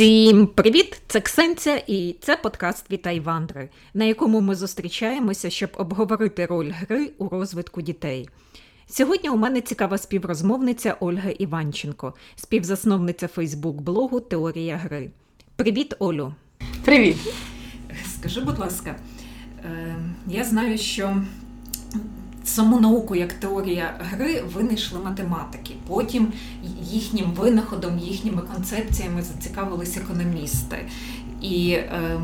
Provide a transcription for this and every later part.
Всім привіт! Це Ксенця, і це подкаст Вітай Вандри, на якому ми зустрічаємося, щоб обговорити роль гри у розвитку дітей. Сьогодні у мене цікава співрозмовниця Ольга Іванченко, співзасновниця Фейсбук-блогу Теорія гри. Привіт, Олю! Привіт! Скажи, будь ласка, е, я знаю, що саму науку як теорія гри винайшли математики. Потім їхнім винаходом, їхніми концепціями зацікавились економісти. І е,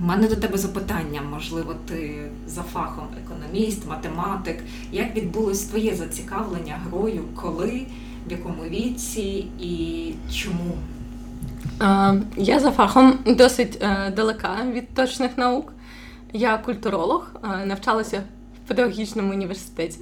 в мене до тебе запитання, можливо, ти за фахом економіст, математик. Як відбулось твоє зацікавлення грою, коли, в якому віці і чому? Я за фахом досить е, далека від точних наук. Я культуролог, е, навчалася педагогічному університеті.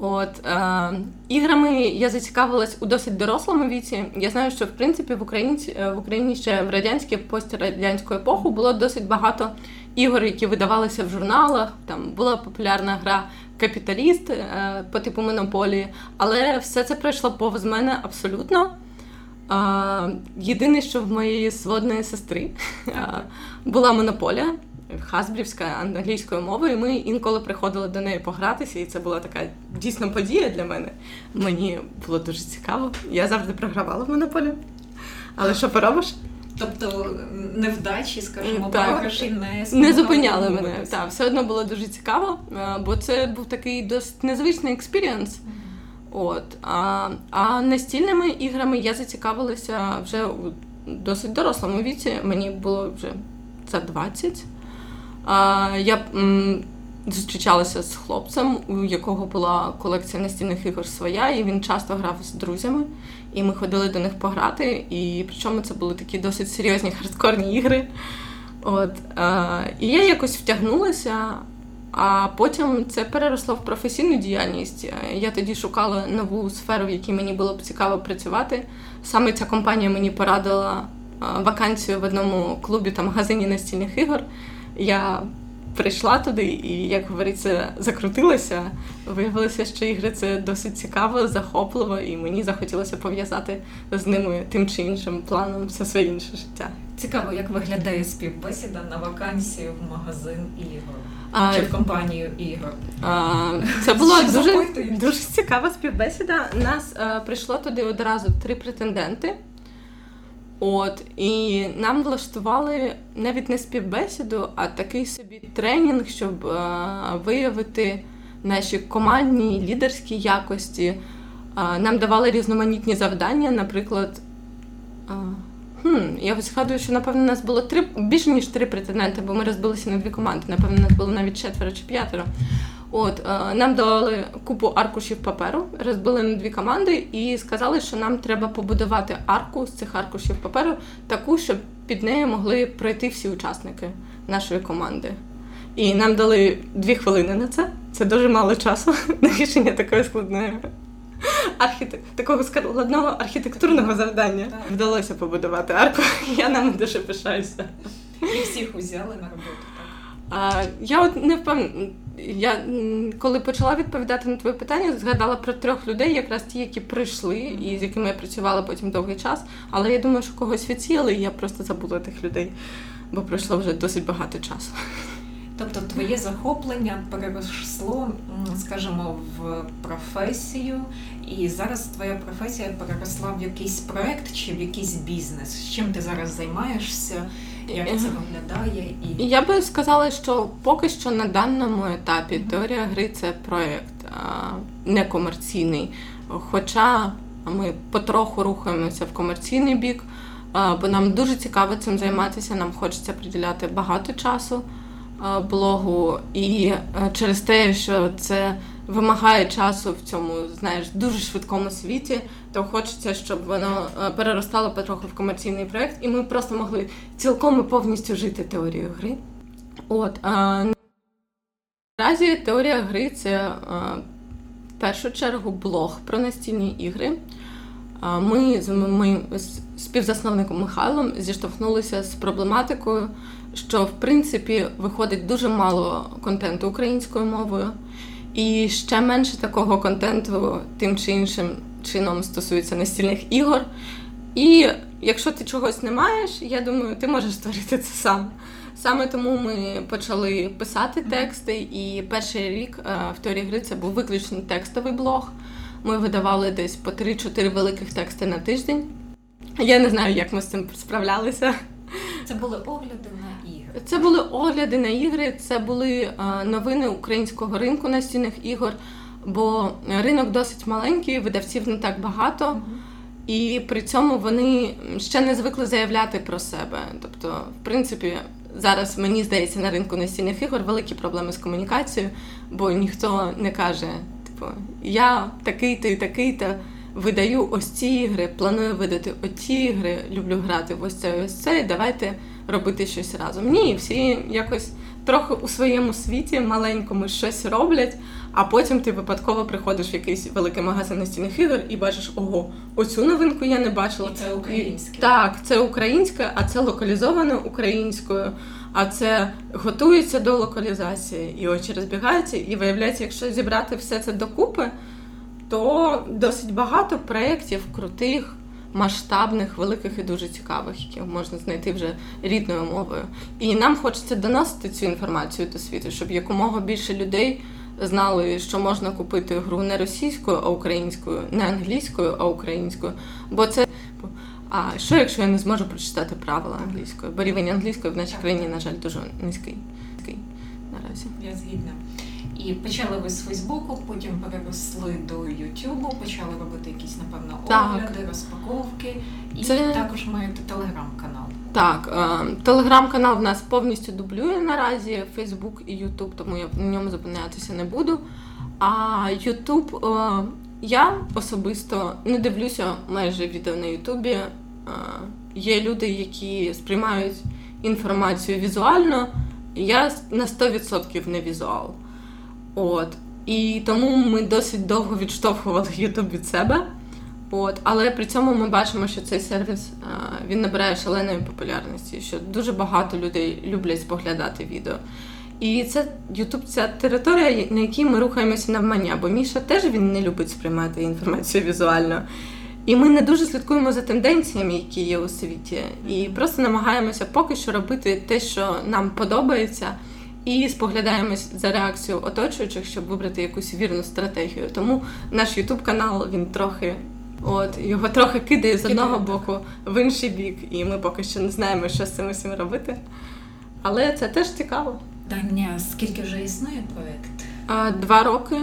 От е, іграми я зацікавилась у досить дорослому віці. Я знаю, що в принципі в Україні в Україні ще в радянській пострадянську епоху було досить багато ігор, які видавалися в журналах. Там була популярна гра Капіталіст е, по типу монополії, але все це пройшло повз мене абсолютно. Е, єдине, що в моєї сводної сестри е, була монополія хасбрівська англійською мовою. Ми інколи приходили до неї погратися, і це була така дійсно подія для мене. Мені було дуже цікаво. Я завжди програвала в монополі. Але що поробиш? Тобто невдачі, скажімо, програші не не зупиняли мене. Так, все одно було дуже цікаво, бо це був такий досить незвичний experience. От а а настільними іграми я зацікавилася вже у досить дорослому віці. Мені було вже за 20. Я зустрічалася з хлопцем, у якого була колекція настільних ігор своя, і він часто грав з друзями. І ми ходили до них пограти. І причому це були такі досить серйозні хардкорні ігри. От, І я якось втягнулася, а потім це переросло в професійну діяльність. Я тоді шукала нову сферу, в якій мені було б цікаво працювати. Саме ця компанія мені порадила вакансію в одному клубі та магазині настільних ігор я прийшла туди і, як говориться, закрутилася. Виявилося, що ігри це досить цікаво, захопливо, і мені захотілося пов'язати з ними тим чи іншим планом все своє інше життя. Цікаво, як виглядає співбесіда на вакансію в магазин ігор. А, Чи в компанію ігор? А, Це була дуже дуже цікава співбесіда. Нас а, е, прийшло туди одразу три претенденти. От і нам влаштували навіть не співбесіду, а такий собі тренінг, щоб е, виявити наші командні лідерські якості. Е, нам давали різноманітні завдання, наприклад. Е, хм, Я згадую, що напевно нас було три більше ніж три претенденти, бо ми розбилися на дві команди. Напевно, нас було навіть четверо чи п'ятеро. От е, Нам дали купу аркушів паперу, розбили на дві команди і сказали, що нам треба побудувати арку з цих аркушів паперу, таку, щоб під нею могли пройти всі учасники нашої команди. І нам дали дві хвилини на це. Це дуже мало часу на рішення такої складної архітек... такого складного архітектурного завдання. Вдалося побудувати арку. Я нам дуже пишаюся. І всіх узяли на роботу. А, Я от не впевнена. Я коли почала відповідати на твоє питання, згадала про трьох людей, якраз ті, які прийшли, і з якими я працювала потім довгий час. Але я думаю, що когось відсіяли, і я просто забула тих людей, бо пройшло вже досить багато часу. Тобто твоє захоплення переросло, скажімо, в професію, і зараз твоя професія переросла в якийсь проект чи в якийсь бізнес. Чим ти зараз займаєшся? Як це виглядає? І я би сказала, що поки що на даному етапі теорія гри це проєкт некомерційний. Хоча ми потроху рухаємося в комерційний бік, бо нам дуже цікаво цим займатися. Нам хочеться приділяти багато часу блогу, і е, через те, що це вимагає часу в цьому, знаєш, дуже швидкому світі, то хочеться, щоб воно е, переростало потроху в комерційний проект, і ми просто могли цілком і повністю жити теорією гри. От а, наразі теорія гри це а, в першу чергу блог про настільні ігри. Ми з моїм співзасновником Михайлом зіштовхнулися з проблематикою, що в принципі виходить дуже мало контенту українською мовою. І ще менше такого контенту тим чи іншим чином стосується настільних ігор. І якщо ти чогось не маєш, я думаю, ти можеш створити це сам. Саме тому ми почали писати тексти, і перший рік е, в теорії гри це був виключно текстовий блог. Ми видавали десь по 3-4 великих тексти на тиждень. Я не знаю, як ми з цим справлялися. Це були огляди на ігри. Це були огляди на ігри, це були е, новини українського ринку настільних ігор, бо ринок досить маленький, видавців не так багато, і при цьому вони ще не звикли заявляти про себе. Тобто, в принципі, зараз мені здається на ринку настільних ігор великі проблеми з комунікацією, бо ніхто не каже, типу, я такий-то і такий-то. Видаю ось ці ігри, планую видати оці ігри, люблю грати в ось це, ось це, і давайте робити щось разом. Ні, всі якось трохи у своєму світі маленькому щось роблять, а потім ти випадково приходиш в якийсь великий магазин настільних ігор і бачиш, ого, оцю новинку я не бачила. І це українське. Так, це українське, а це локалізовано українською. А це готується до локалізації, і очі розбігаються, і виявляється, якщо зібрати все це докупи, то досить багато проєктів крутих, масштабних, великих і дуже цікавих, які можна знайти вже рідною мовою. І нам хочеться доносити цю інформацію до світу, щоб якомога більше людей знали, що можна купити гру не російською, а українською, не англійською, а українською. Бо це. А що, якщо я не зможу прочитати правила англійської? Бо рівень англійської в нашій країні, на жаль, дуже низький наразі. Я згідна. І почали ви з Фейсбуку, потім переросли до Ютубу, почали робити якісь, напевно, Так. огляди, розпаковки. І Це- також маєте телеграм-канал. Так, е, телеграм-канал в нас повністю дублює наразі Фейсбук і Ютуб, тому я на ньому зупинятися не буду. А Ютуб е, я особисто не дивлюся майже відео на Ютубі. Е, Є люди, які сприймають інформацію візуально. Я на 100% не візуал. От. І тому ми досить довго відштовхували Ютуб від себе. От, але при цьому ми бачимо, що цей сервіс він набирає шаленої популярності, що дуже багато людей люблять споглядати відео. І це YouTube це територія, на якій ми рухаємося навмання, бо Міша теж він не любить сприймати інформацію візуально. І ми не дуже слідкуємо за тенденціями, які є у світі, і просто намагаємося поки що робити те, що нам подобається, і споглядаємось за реакцією оточуючих, щоб вибрати якусь вірну стратегію. Тому наш Ютуб канал він трохи. От його трохи кидає з одного боку в інший бік, і ми поки що не знаємо, що з цим усім робити. Але це теж цікаво. Таня, скільки вже існує проект? Два роки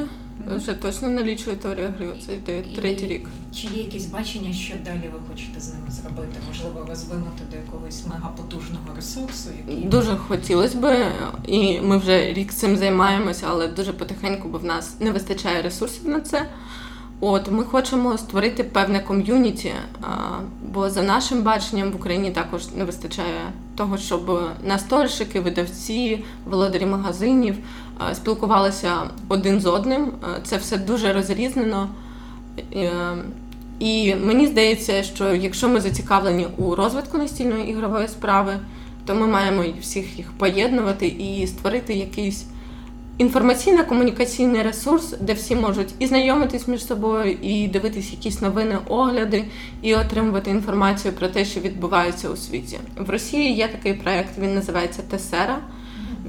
вже точно налічує теорія гри. Це йде третій рік. Чи є якісь бачення, що далі ви хочете з ними зробити? Можливо, розвинути до якогось мегапотужного ресурсу, який Дуже хотілося би, і ми вже рік цим займаємося, але дуже потихеньку, бо в нас не вистачає ресурсів на це. От ми хочемо створити певне ком'юніті, бо за нашим баченням в Україні також не вистачає того, щоб настольщики, видавці, володарі магазинів спілкувалися один з одним. Це все дуже розрізнено. Е, І мені здається, що якщо ми зацікавлені у розвитку настільної ігрової справи, то ми маємо всіх їх поєднувати і створити якийсь інформаційно-комунікаційний ресурс, де всі можуть і знайомитись між собою, і дивитись якісь новини, огляди, і отримувати інформацію про те, що відбувається у світі. В Росії є такий проект, він називається Тесера.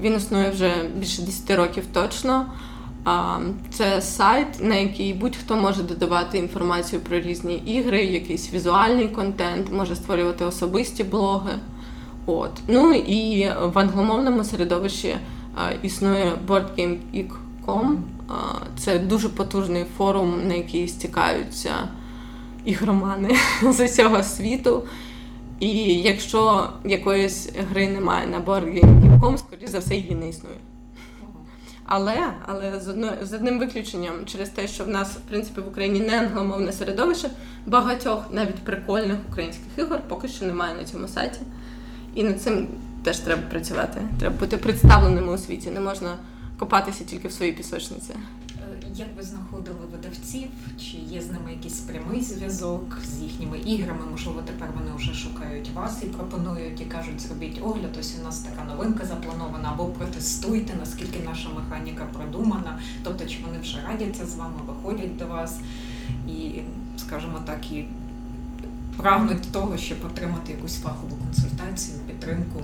Він існує вже більше 10 років точно. Це сайт, на який будь-хто може додавати інформацію про різні ігри, якийсь візуальний контент, може створювати особисті блоги. От. Ну і в англомовному середовищі існує BoardGameIC.com. Це дуже потужний форум, на який стікаються ігромани з усього світу. І якщо якоїсь гри немає на BoardGameIC.com, скоріш за все її не існує. Але, але з, одно, з одним виключенням, через те, що в нас, в принципі, в Україні не англомовне середовище, багатьох навіть прикольних українських ігор поки що немає на цьому сайті. І над цим теж треба працювати. Треба бути представленими у світі. Не можна копатися тільки в своїй пісочниці. Як ви знаходили видавців? Чи є з ними якийсь прямий зв'язок з їхніми іграми? Можливо, тепер вони вже шукають вас і пропонують і кажуть, зробіть огляд. Ось у нас така новинка запланована, або протестуйте, наскільки наша механіка продумана. Тобто, чи вони вже радяться з вами, виходять до вас і, скажімо так, і прагнуть того, щоб отримати якусь фахову консультацію, підтримку.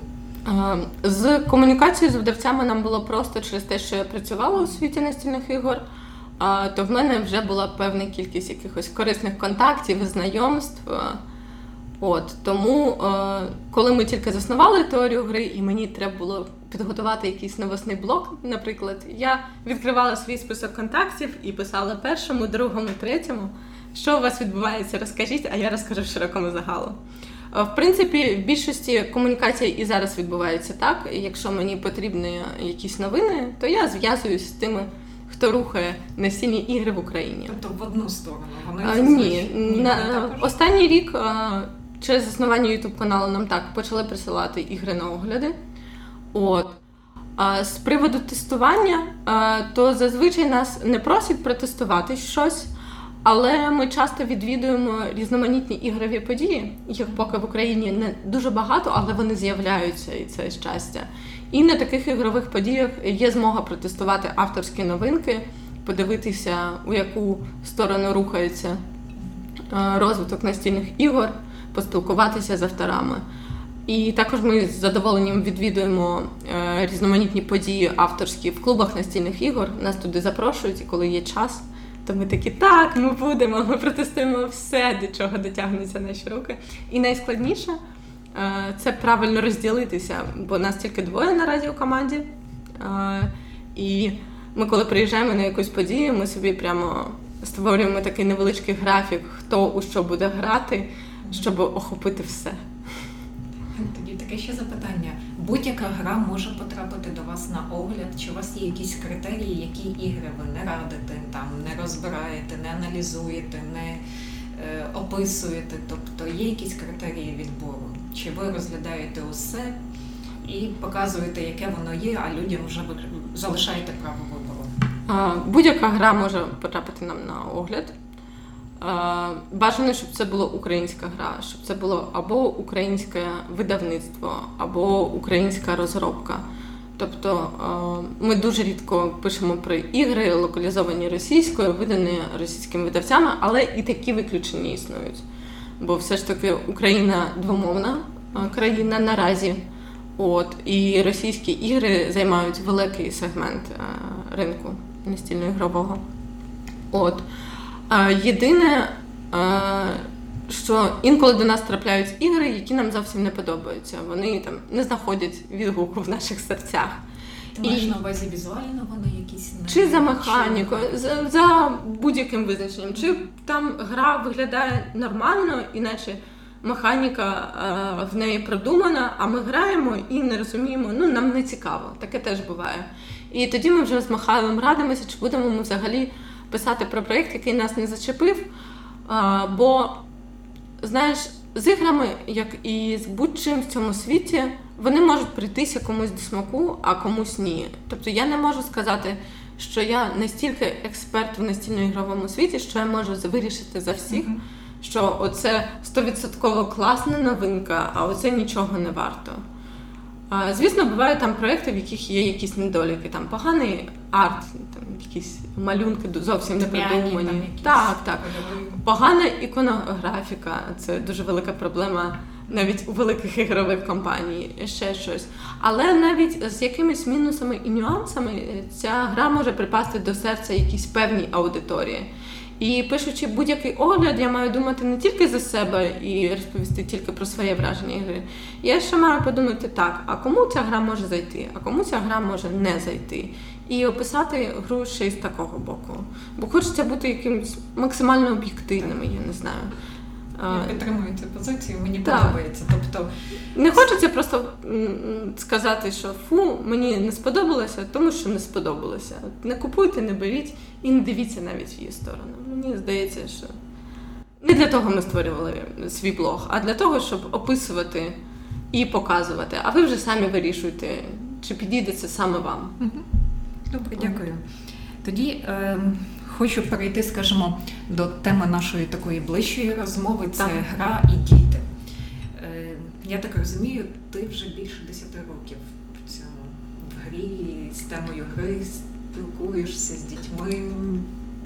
З комунікацією з видавцями нам було просто через те, що я працювала у світі настільних ігор. То в мене вже була певна кількість якихось корисних контактів, знайомств. От Тому, коли ми тільки заснували теорію гри, і мені треба було підготувати якийсь новосний блок, наприклад, я відкривала свій список контактів і писала першому, другому, третьому. Що у вас відбувається, розкажіть, а я розкажу широкому загалу. Е, в принципі, в більшості комунікацій і зараз відбувається так. Якщо мені потрібні якісь новини, то я зв'язуюсь з тими, хто рухає настільні ігри в Україні. Тобто в одну сторону вони а, ні, ні на останній рік а, через заснування youtube каналу нам так почали присилати ігри на огляди. От. А з приводу тестування, а, то зазвичай нас не просять протестувати щось. Але ми часто відвідуємо різноманітні ігрові події, їх поки в Україні не дуже багато, але вони з'являються, і це щастя. І на таких ігрових подіях є змога протестувати авторські новинки, подивитися, у яку сторону рухається е, розвиток настільних ігор, поспілкуватися з авторами. І також ми з задоволенням відвідуємо е, різноманітні події авторські в клубах настільних ігор. Нас туди запрошують, і коли є час. То ми такі, так, ми будемо, ми протестуємо все, до чого дотягнуться наші руки. І найскладніше це правильно розділитися, бо нас тільки двоє наразі у команді. Е, і ми, коли приїжджаємо на якусь подію, ми собі прямо створюємо такий невеличкий графік, хто у що буде грати, щоб охопити все. Тоді таке ще запитання. Будь-яка гра може потрапити до вас на огляд, чи у вас є якісь критерії, які ігри ви не радите, там не розбираєте, не аналізуєте, не е, описуєте. Тобто є якісь критерії відбору? Чи ви розглядаєте усе і показуєте, яке воно є, а людям вже залишаєте право вибору? Будь-яка гра може потрапити нам на огляд. Бажано, щоб це була українська гра, щоб це було або українське видавництво, або українська розробка. Тобто ми дуже рідко пишемо про ігри, локалізовані російською, видані російськими видавцями, але і такі виключення існують. Бо все ж таки Україна двомовна країна наразі. От, І російські ігри займають великий сегмент ринку настільно-ігрового. От. Єдине, що інколи до нас трапляють ігри, які нам зовсім не подобаються. Вони там не знаходять відгуку в наших серцях. Ти маєш на увазі візуально вони якісь не чи за механікою, за, за будь-яким визначенням, чи там гра виглядає нормально, іначе механіка е, в неї продумана, а ми граємо і не розуміємо, ну нам не цікаво, таке теж буває. І тоді ми вже з Михайлом радимося, чи будемо ми взагалі писати про проєкт, який нас не зачепив. А, Бо, знаєш, з іграми, як і з будь-чим в цьому світі, вони можуть прийтися комусь до смаку, а комусь ні. Тобто я не можу сказати, що я настільки експерт в настільно-ігровому світі, що я можу вирішити за всіх, mm-hmm. що оце стовідсотково класна новинка, а оце нічого не варто. Звісно, бувають там проекти, в яких є якісь недоліки, там поганий арт, там якісь малюнки зовсім не придумані. Так, так. Погана іконографіка це дуже велика проблема навіть у великих ігрових компаній, ще щось. Але навіть з якимись мінусами і нюансами ця гра може припасти до серця якійсь певній аудиторії. І пишучи будь-який огляд, я маю думати не тільки за себе і розповісти тільки про своє враження гри. Я ще маю подумати так, а кому ця гра може зайти, а кому ця гра може не зайти. І описати гру ще й з такого боку. Бо хочеться бути якимось максимально об'єктивним, я не знаю. Я підтримую цю позицію, мені так. подобається. Тобто не хочеться просто сказати, що фу, мені не сподобалося, тому що не сподобалося. Не купуйте, не беріть і не дивіться навіть в її сторону. Мені здається, що не для того ми створювали свій блог, а для того, щоб описувати і показувати. А ви вже самі вирішуєте, чи підійде це саме вам. Добре, дякую. Тоді. Е... Хочу перейти, скажімо, до теми нашої такої ближчої розмови це так. гра і діти. Е, я так розумію, ти вже більше 10 років в цьому в грі з темою гри спілкуєшся з дітьми,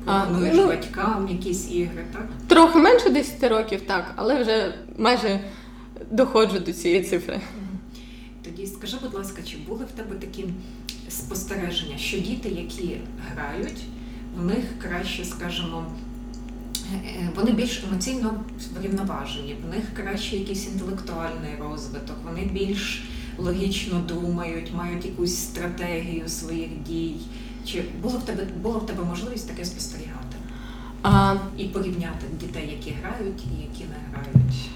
пропонуєш ну, батькам якісь ігри, так? Трохи менше 10 років, так, але вже майже доходжу до цієї цифри. Тоді скажи, будь ласка, чи були в тебе такі спостереження, що діти, які грають, в них краще, скажімо, е, вони більш емоційно врівноважені, в них краще якийсь інтелектуальний розвиток, вони більш логічно думають, мають якусь стратегію своїх дій. Чи було в тебе було в тебе можливість таке спостерігати? А... І порівняти дітей, які грають і які не грають,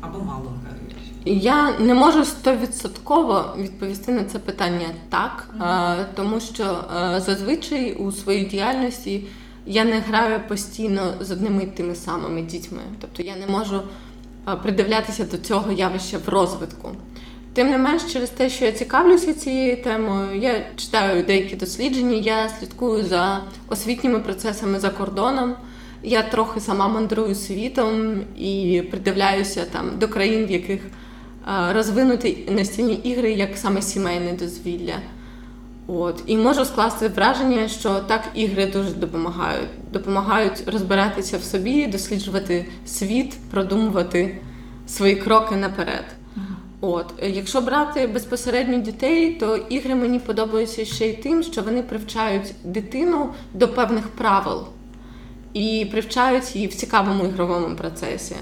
або мало грають? Я не можу стовідсотково відповісти на це питання так, тому що зазвичай у своїй діяльності я не граю постійно з одними і тими самими дітьми. Тобто я не можу придивлятися до цього явища в розвитку. Тим не менш, через те, що я цікавлюся цією темою, я читаю деякі дослідження, я слідкую за освітніми процесами за кордоном. Я трохи сама мандрую світом і придивляюся там до країн, в яких розвинуті настільні ігри, як саме сімейне дозвілля. От. І можу скласти враження, що так ігри дуже допомагають. Допомагають розбиратися в собі, досліджувати світ, продумувати свої кроки наперед. От, якщо брати безпосередньо дітей, то ігри мені подобаються ще й тим, що вони привчають дитину до певних правил і привчають її в цікавому ігровому процесі.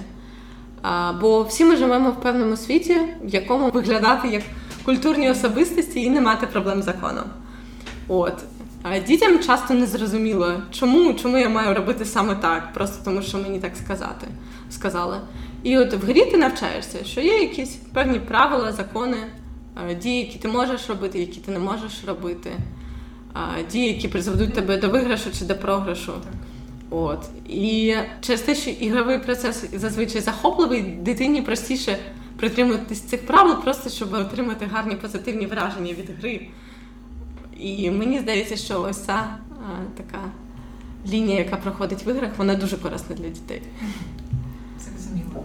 Бо всі ми живемо в певному світі, в якому виглядати як культурні особистості і не мати проблем з законом. От. Дітям часто не зрозуміло, чому чому я маю робити саме так, просто тому що мені так сказати, сказали. І от в грі ти навчаєшся, що є якісь певні правила, закони, дії, які ти можеш робити, які ти не можеш робити, дії, які призведуть тебе до виграшу чи до програшу. От. І через те, що ігровий процес зазвичай захопливий, дитині простіше притримуватись цих правил, просто щоб отримати гарні позитивні враження від гри. І мені здається, що ось ця а, така лінія, яка проходить в іграх, вона дуже корисна для дітей. Зрозуміло.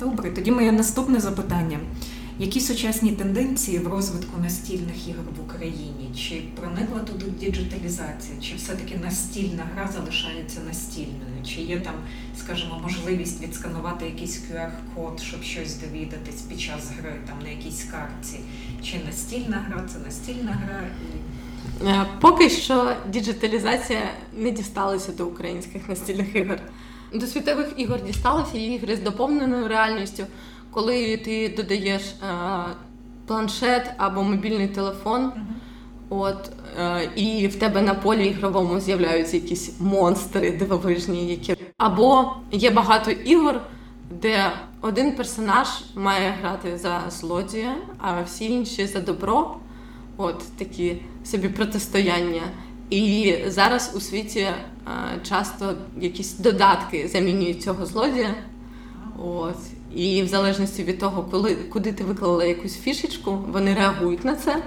Добре, тоді моє наступне запитання. Які сучасні тенденції в розвитку настільних ігор в Україні? Чи проникла туди діджиталізація? Чи все-таки настільна гра залишається настільною? Чи є там, скажімо, можливість відсканувати якийсь QR-код, щоб щось довідатись під час гри там на якійсь картці? Чи настільна гра це настільна гра? Е, поки що діджиталізація не дісталася до українських настільних ігор. До світових ігор дісталися ігри з доповненою реальністю коли ти додаєш е, планшет або мобільний телефон, uh-huh. от, е, і в тебе на полі ігровому з'являються якісь монстри дивовижні, які або є багато ігор, де один персонаж має грати за злодія, а всі інші за добро. От такі собі протистояння. І зараз у світі а, е, часто якісь додатки замінюють цього злодія. От. І в залежності від того, коли куди ти виклала якусь фішечку, вони реагують на це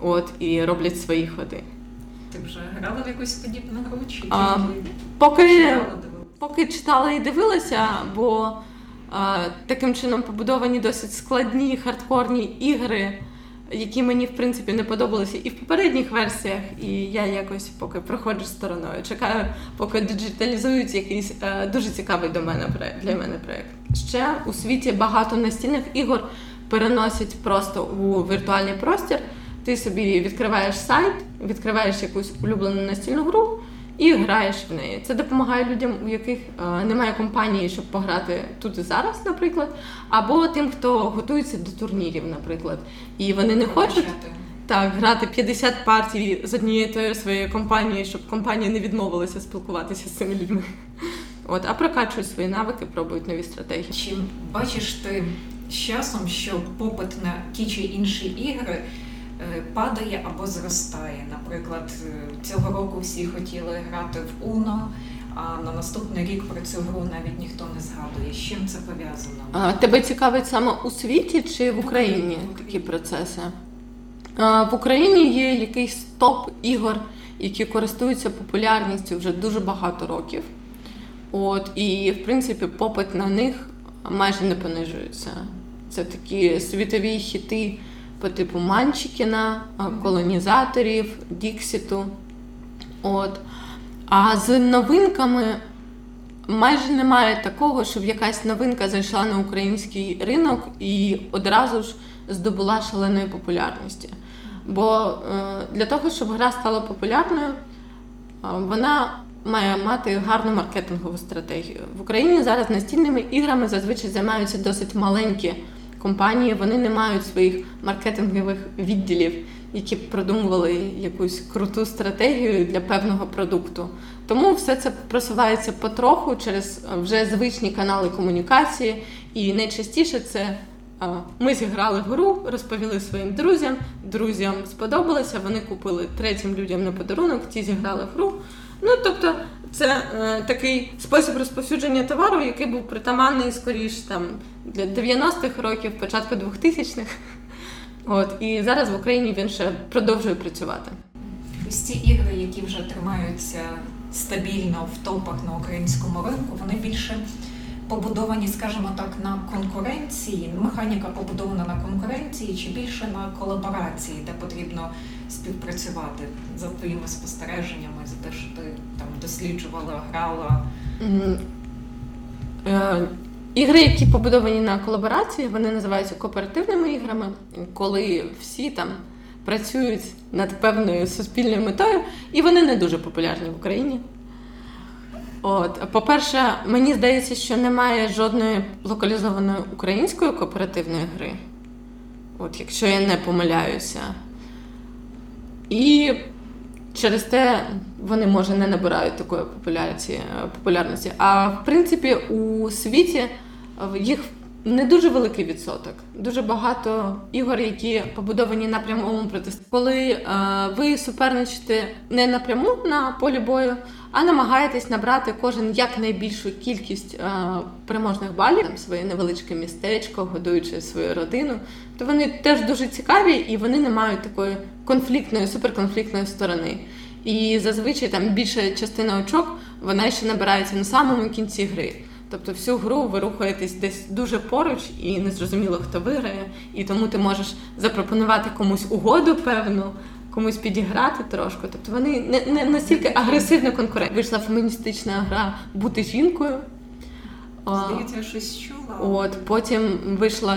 от, і роблять свої ходи. Ти вже грала в якусь подібну гру? чи а, Поки поки читала і дивилася, бо а, таким чином побудовані досить складні хардкорні ігри які мені в принципі не подобалися і в попередніх версіях, і я якось поки проходжу стороною. Чекаю, поки диджиталізують якийсь е, дуже цікавий до мене для мене проєкт. Ще у світі багато настільних ігор переносять просто у віртуальний простір. Ти собі відкриваєш сайт, відкриваєш якусь улюблену настільну гру і граєш в неї. Це допомагає людям, у яких е, немає компанії, щоб пограти тут і зараз, наприклад, або тим, хто готується до турнірів, наприклад, і вони не хочуть. Так, грати 50 партій з однією тою своєю компанією, щоб компанія не відмовилася спілкуватися з цими людьми. От, а прокачують свої навики, пробують нові стратегії. Чи бачиш ти з часом, що попит на ті чи інші ігри падає або зростає. Наприклад, е, цього року всі хотіли грати в Уно. А на наступний рік про цю гру навіть ніхто не згадує. З чим це пов'язано? А Тебе цікавить саме у світі чи в Україні такі процеси? А, В Україні є якийсь топ ігор, які користуються популярністю вже дуже багато років. От, І, в принципі, попит на них майже не понижується. Це такі світові хіти по типу Манчикіна, колонізаторів, Діксіту. От. А з новинками майже немає такого, щоб якась новинка зайшла на український ринок і одразу ж здобула шаленої популярності. Бо е, для того, щоб гра стала популярною, е, вона має мати гарну маркетингову стратегію. В Україні зараз настільними іграми зазвичай займаються досить маленькі компанії, вони не мають своїх маркетингових відділів, які б продумували якусь круту стратегію для певного продукту. Тому все це просувається потроху через вже звичні канали комунікації, і найчастіше це. Ми зіграли гру, розповіли своїм друзям. Друзям сподобалося. Вони купили третім людям на подарунок, ті зіграли в гру. Ну тобто, це е, такий спосіб розповсюдження товару, який був притаманний скоріш там для 90-х років, початку 2000-х. От і зараз в Україні він ще продовжує працювати. Ось ці ігри, які вже тримаються стабільно в топах на українському ринку, вони більше побудовані, скажімо так, на конкуренції. Механіка побудована на конкуренції чи більше на колаборації, де потрібно співпрацювати за твоїми спостереженнями, за те, що ти там досліджувала, грала. Е, ігри, які побудовані на колаборації, вони називаються кооперативними іграми, коли всі там працюють над певною суспільною метою, і вони не дуже популярні в Україні. От, По-перше, мені здається, що немає жодної локалізованої української кооперативної гри, От, якщо я не помиляюся. І через те вони, може, не набирають такої популярності. А в принципі, у світі їх не дуже великий відсоток. Дуже багато ігор, які побудовані на прямому протисті. Коли е, ви суперничите не напряму на полі бою, а намагаєтесь набрати кожен якнайбільшу кількість е, переможних балів, там своє невеличке містечко, годуючи свою родину, то вони теж дуже цікаві і вони не мають такої конфліктної, суперконфліктної сторони. І зазвичай там більша частина очок вона ще набирається на самому кінці гри. Тобто всю гру ви рухаєтесь десь дуже поруч і не зрозуміло, хто виграє, і тому ти можеш запропонувати комусь угоду певну, комусь підіграти трошки. Тобто вони не не настільки агресивно конкурентні. Вийшла феміністична гра бути жінкою. Здається, щось чула. От потім вийшла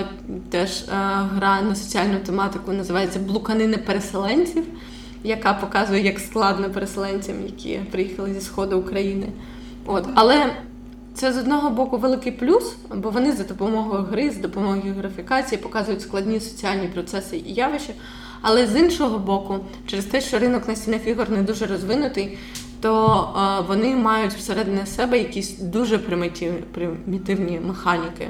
теж а, гра на соціальну тематику, називається Блуканини переселенців, яка показує, як складно переселенцям, які приїхали зі сходу України. От, але це з одного боку великий плюс, бо вони за допомогою гри, з допомогою графікації показують складні соціальні процеси і явища. Але з іншого боку, через те, що ринок настільних ігор не дуже розвинутий, то е, вони мають всередині себе якісь дуже примітивні механіки.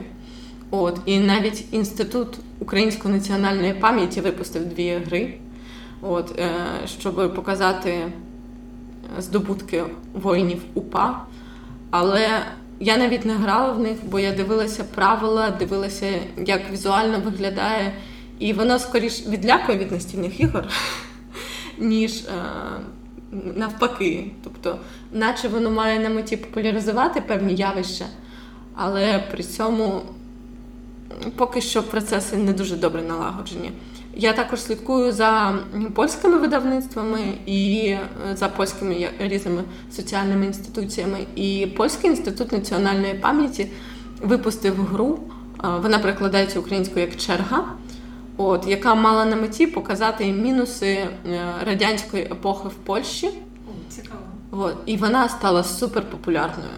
От, І навіть інститут української національної пам'яті випустив дві гри, от, е, щоб показати здобутки воїнів УПА. Але я навіть не грала в них, бо я дивилася правила, дивилася, як візуально виглядає. І воно скоріш відлякує від настільних ігор, ніж е, навпаки. Тобто, наче воно має на меті популяризувати певні явища, але при цьому поки що процеси не дуже добре налагоджені. Я також слідкую за польськими видавництвами і е, за польськими різними соціальними інституціями. І Польський інститут національної пам'яті випустив гру. Е, вона перекладається українською як черга, от яка мала на меті показати мінуси е, радянської епохи в Польщі. Цікаво. От, І вона стала суперпопулярною.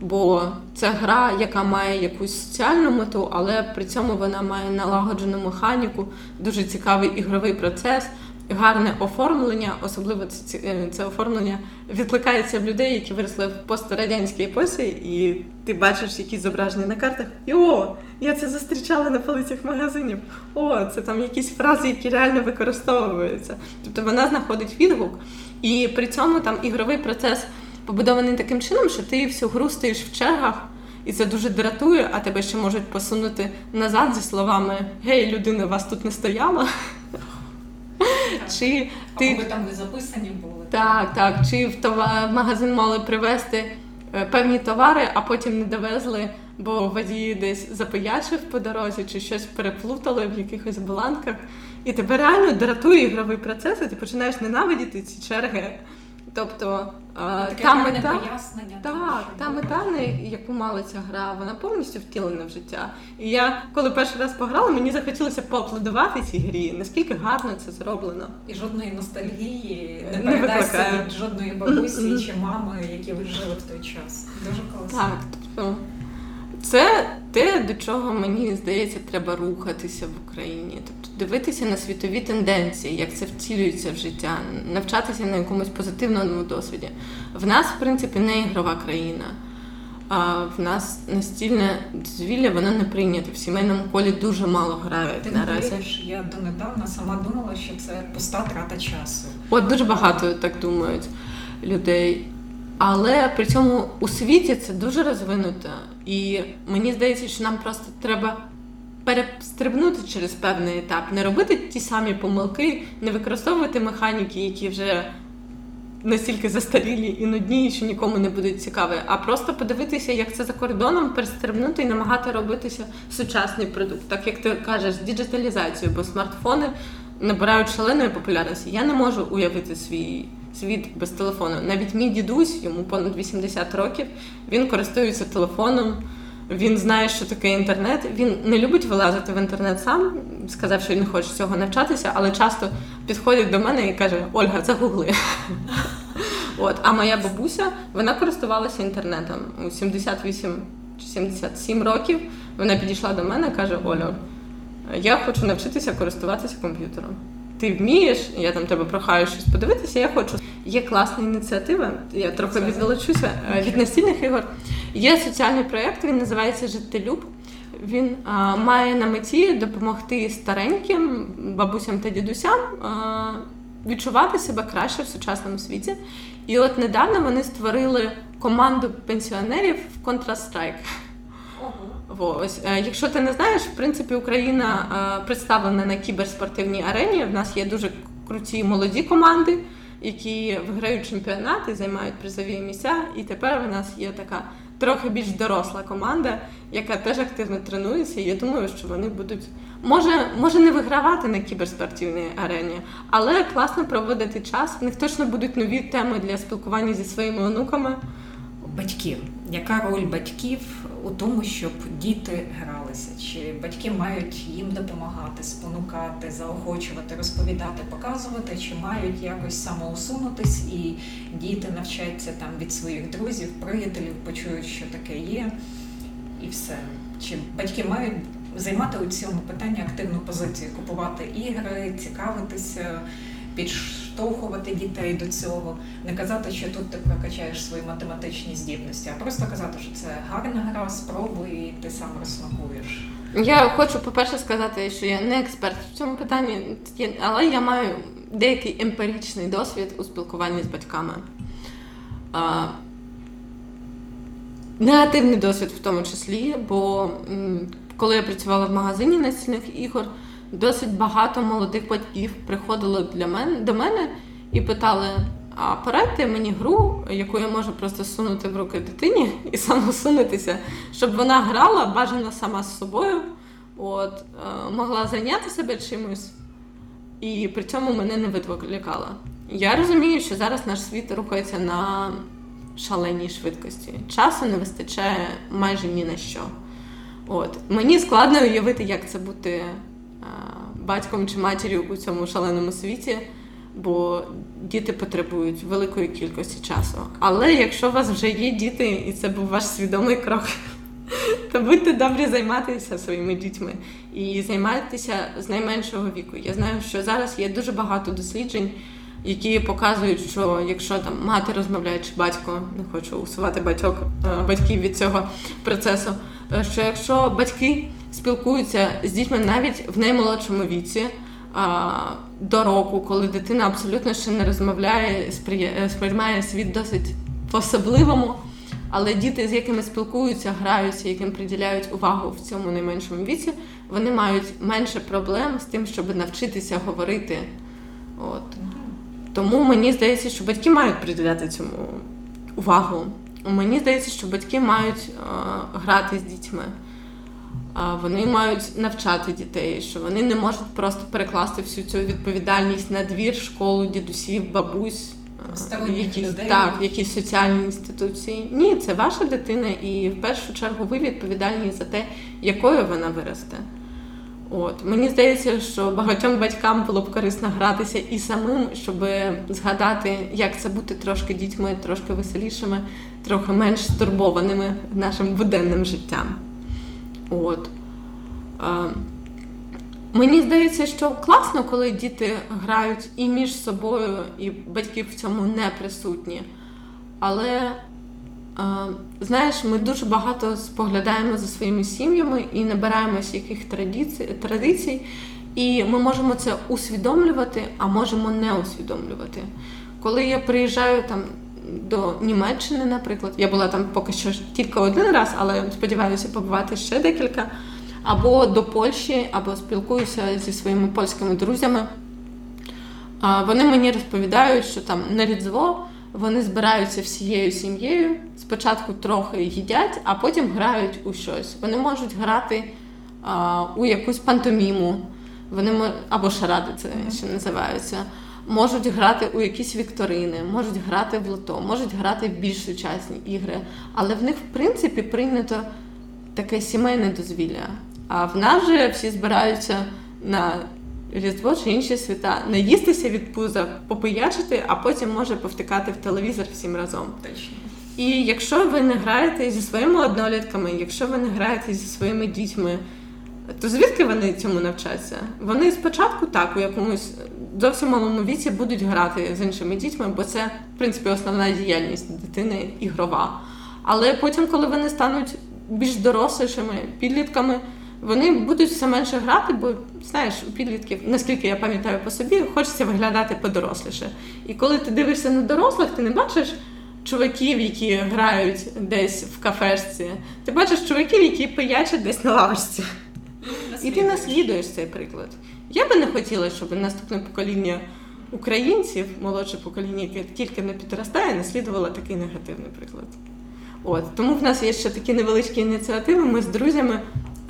Бо це гра, яка має якусь соціальну мету, але при цьому вона має налагоджену механіку, дуже цікавий ігровий процес, гарне оформлення. Особливо це е, це оформлення відкликається в людей, які виросли в пострадянській епосі, і ти бачиш якісь зображення на картах. І о, я це зустрічала на полицях магазинів. О, це там якісь фрази, які реально використовуються. Тобто вона знаходить відгук, і при цьому там ігровий процес побудований таким чином, що ти всю гру стоїш в чергах, і це дуже дратує, а тебе ще можуть посунути назад зі словами Гей, людина, вас тут не стояла. Чи ти ви там не записані були? Так, так. Чи в товар... магазин мали привезти е, певні товари, а потім не довезли, бо водій десь запиячив по дорозі, чи щось переплутали в якихось бланках. І тебе реально дратує ігровий процес, і ти починаєш ненавидіти ці черги. Тобто Таке та мета, пояснення. Так, та мета, яку мала ця гра, вона повністю втілена в життя. І я, коли перший раз пограла, мені захотілося поаплодувати цій грі, наскільки гарно це зроблено. І жодної ностальгії не, не передасться від жодної бабусі чи мами, які ви жили в той час. Дуже класно. Так, тобто це те, до чого мені здається, треба рухатися в Україні. Дивитися на світові тенденції, як це втілюється в життя, навчатися на якомусь позитивному досвіді. В нас, в принципі, не ігрова країна. А в нас настільне дозвілля, воно не прийнято. В сімейному колі дуже мало грають Ти наразі. Віриш, я донедавна сама думала, що це пуста трата часу. От дуже багато так думають людей. Але при цьому у світі це дуже розвинуто. І мені здається, що нам просто треба перестрибнути через певний етап, не робити ті самі помилки, не використовувати механіки, які вже настільки застарілі і нудні, що нікому не будуть цікаві, а просто подивитися, як це за кордоном, перестрибнути і намагати робитися сучасний продукт, так як ти кажеш, з діджиталізацією, бо смартфони набирають шаленої популярності. Я не можу уявити свій світ без телефону. Навіть мій дідусь, йому понад 80 років, він користується телефоном. Він знає, що таке інтернет. Він не любить вилазити в інтернет сам, сказав, що він не хоче цього навчатися, але часто підходить до мене і каже: Ольга, це гугли. От, а моя бабуся вона користувалася інтернетом у 78 чи 77 років. Вона підійшла до мене і каже: Олю, я хочу навчитися користуватися комп'ютером ти вмієш, я там тебе прохаю щось подивитися. Я хочу. Є класна ініціатива. Я трохи відволочуся е, від настільних ігор. Є соціальний проєкт, він називається Життелюб. Він а, має на меті допомогти стареньким бабусям та дідусям а, відчувати себе краще в сучасному світі. І от недавно вони створили команду пенсіонерів в Counter-Strike. Ось, е, якщо ти не знаєш, в принципі, Україна е, представлена на кіберспортивній арені. В нас є дуже круті молоді команди, які виграють чемпіонати, займають призові місця. І тепер в нас є така трохи більш доросла команда, яка теж активно тренується. І я думаю, що вони будуть може, може не вигравати на кіберспортивній арені, але класно проводити час. В них точно будуть нові теми для спілкування зі своїми онуками. Батьків, яка роль батьків у тому, щоб діти гралися, чи батьки мають їм допомагати, спонукати, заохочувати, розповідати, показувати, чи мають якось самоусунутись, і діти навчаються там від своїх друзів, приятелів, почують, що таке є, і все. Чи батьки мають займати у цьому питанні активну позицію, купувати ігри, цікавитися підштовхувати дітей до цього, не казати, що тут ти прокачаєш свої математичні здібності, а просто казати, що це гарна гра, спробуй, і ти сам розсмакуєш. Я хочу, по-перше, сказати, що я не експерт в цьому питанні, але я маю деякий емпіричний досвід у спілкуванні з батьками. Негативний досвід в тому числі, бо коли я працювала в магазині настільних ігор, досить багато молодих батьків приходили для мене до мене і питали: а порадьте мені гру, яку я можу просто сунути в руки дитині і самосунутися, щоб вона грала бажано сама з собою, от, е, могла зайняти себе чимось, і при цьому мене не відволікала. Я розумію, що зараз наш світ рухається на шаленій швидкості. Часу не вистачає майже ні на що. От. Мені складно уявити, як це бути батьком чи матір'ю у цьому шаленому світі, бо діти потребують великої кількості часу. Але якщо у вас вже є діти, і це був ваш свідомий крок, то будьте добрі займатися своїми дітьми і займайтеся з найменшого віку. Я знаю, що зараз є дуже багато досліджень. Які показують, що якщо там мати розмовляє, чи батько не хочу усувати батьок е, батьків від цього процесу, е, що якщо батьки спілкуються з дітьми навіть в наймолодшому віці. До року, коли дитина абсолютно ще не розмовляє, сприймає світ досить по-особливому, але діти, з якими спілкуються, граються, яким приділяють увагу в цьому найменшому віці, вони мають менше проблем з тим, щоб навчитися говорити. От. Тому мені здається, що батьки мають приділяти цьому увагу. Мені здається, що батьки мають грати з дітьми вони мають навчати дітей, що вони не можуть просто перекласти всю цю відповідальність на двір, школу, дідусів, бабусь, якісь, людей. так, якісь соціальні інституції. Ні, це ваша дитина, і в першу чергу ви відповідальні за те, якою вона виросте. От мені здається, що багатьом батькам було б корисно гратися і самим, щоб згадати, як це бути трошки дітьми, трошки веселішими, трохи менш стурбованими нашим буденним життям. От. Мені здається, що класно, коли діти грають і між собою, і батьки в цьому не присутні. Але, знаєш, ми дуже багато споглядаємо за своїми сім'ями і набираємося яких традицій, традицій, і ми можемо це усвідомлювати, а можемо не усвідомлювати. Коли я приїжджаю там до Німеччини, наприклад, я була там поки що тільки один раз, але сподіваюся побувати ще декілька або до Польщі, або спілкуюся зі своїми польськими друзями. Вони мені розповідають, що там на Різдво вони збираються всією сім'єю, спочатку трохи їдять, а потім грають у щось. Вони можуть грати у якусь пантоміму, вони або шаради це ще називаються. Можуть грати у якісь вікторини, можуть грати в лото, можуть грати в більш сучасні ігри. Але в них, в принципі, прийнято таке сімейне дозвілля. А в нас же всі збираються на Різдво чи інші свята, наїстися від пуза, попиячити, а потім може повтикати в телевізор всім разом. Точно. І якщо ви не граєте зі своїми однолітками, якщо ви не граєте зі своїми дітьми, то звідки вони цьому навчаться? Вони спочатку так у якомусь зовсім малому віці будуть грати з іншими дітьми, бо це, в принципі, основна діяльність дитини ігрова. Але потім, коли вони стануть більш дорослішими підлітками, вони будуть все менше грати, бо знаєш, у підлітків, наскільки я пам'ятаю по собі, хочеться виглядати подоросліше. І коли ти дивишся на дорослих, ти не бачиш чуваків, які грають десь в кафешці. Ти бачиш чуваків, які пиячать десь на лавочці. І ти наслідуєш цей приклад. Я би не хотіла, щоб наступне покоління українців, молодше покоління, яке тільки не підростає, наслідувало такий негативний приклад. От Тому в нас є ще такі невеличкі ініціативи. Ми з друзями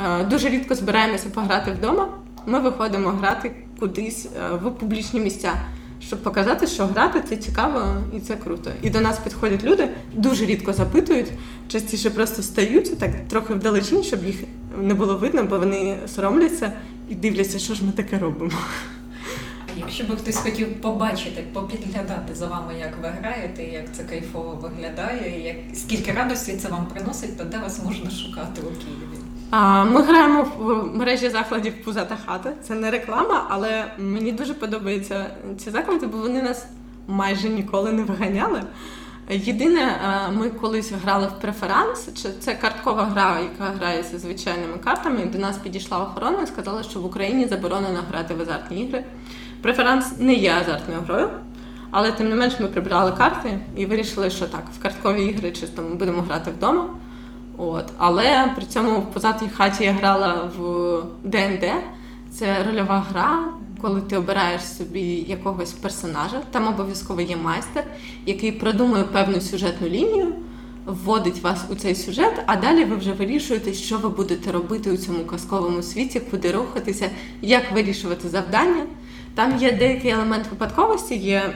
Е, дуже рідко збираємося пограти вдома. Ми виходимо грати кудись е, в публічні місця, щоб показати, що грати це цікаво і це круто. І до нас підходять люди, дуже рідко запитують, частіше просто стають так трохи вдалечінь, щоб їх не було видно, бо вони соромляться і дивляться, що ж ми таке робимо. Якщо би хтось хотів побачити, попідглядати за вами, як ви граєте, як це кайфово виглядає, як скільки радості це вам приносить, то де вас можна шукати у Києві? Ми граємо в мережі закладів Пузата хата. Це не реклама, але мені дуже подобаються ці заклади, бо вони нас майже ніколи не виганяли. Єдине, ми колись грали в преферанс, це карткова гра, яка грається звичайними картами. До нас підійшла охорона і сказала, що в Україні заборонено грати в азартні ігри. Преферанс не є азартною грою, але тим не менш ми прибрали карти і вирішили, що так, в карткові ігри чисто ми будемо грати вдома. От. Але при цьому в позатій хаті я грала в ДНД. Це рольова гра, коли ти обираєш собі якогось персонажа. Там обов'язково є майстер, який продумує певну сюжетну лінію, вводить вас у цей сюжет, а далі ви вже вирішуєте, що ви будете робити у цьому казковому світі, куди рухатися, як вирішувати завдання. Там є деякий елемент випадковості, є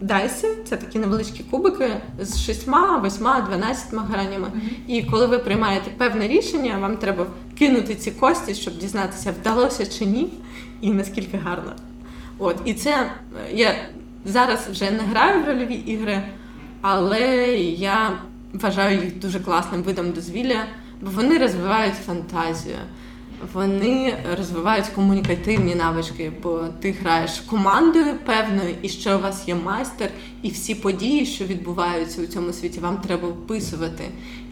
дайси, це такі невеличкі кубики з 6, 8, 12 гранями. Mm-hmm. І коли ви приймаєте певне рішення, вам треба кинути ці кості, щоб дізнатися, вдалося чи ні, і наскільки гарно. От, І це е, я зараз вже не граю в рольові ігри, але я вважаю їх дуже класним видом дозвілля, бо вони розвивають фантазію вони розвивають комунікативні навички, бо ти граєш командою певною, і ще у вас є майстер, і всі події, що відбуваються у цьому світі, вам треба описувати.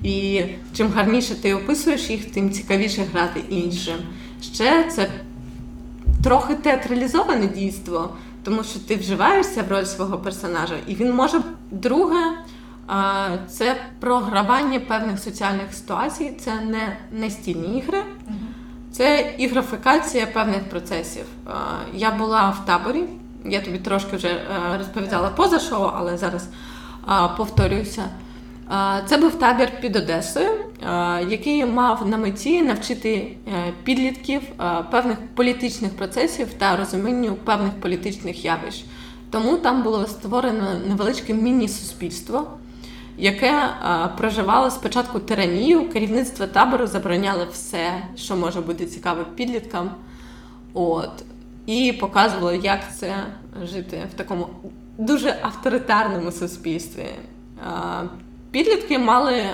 І чим гарніше ти описуєш їх, тим цікавіше грати іншим. Ще це трохи театралізоване дійство, тому що ти вживаєшся в роль свого персонажа, і він може друге. Це програвання певних соціальних ситуацій, це не настільні ігри, це ігрофікація певних процесів. Я була в таборі, я тобі трошки вже е, розповідала поза шоу, але зараз повторююся. Це був табір під Одесою, який мав на меті навчити е, підлітків певних політичних процесів та розумінню певних політичних явищ. Тому там було створено невеличке міні-суспільство, яке а, проживало спочатку тиранію. Керівництво табору забороняло все, що може бути цікаве підліткам. От. І показувало, як це жити в такому дуже авторитарному суспільстві. А, підлітки мали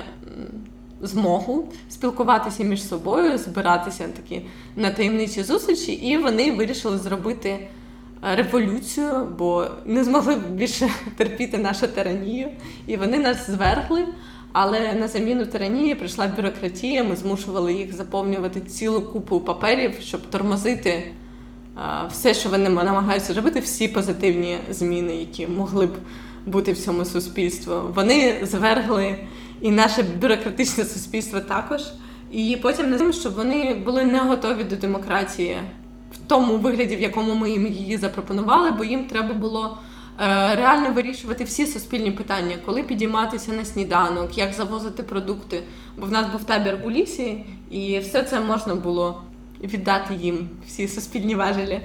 змогу спілкуватися між собою, збиратися такі на таємничі зустрічі, і вони вирішили зробити е, революцію, бо не змогли більше терпіти нашу тиранію. І вони нас звергли. Але на заміну тиранії прийшла бюрократія. Ми змушували їх заповнювати цілу купу паперів, щоб тормозити е, все, що вони намагаються робити, всі позитивні зміни, які могли б бути в цьому суспільстві. Вони звергли і наше бюрократичне суспільство також. І потім не щоб вони були не готові до демократії в тому вигляді, в якому ми їм її запропонували, бо їм треба було е, реально вирішувати всі суспільні питання, коли підійматися на сніданок, як завозити продукти. Бо в нас був табір у лісі, і все це можна було віддати їм, всі суспільні важелі.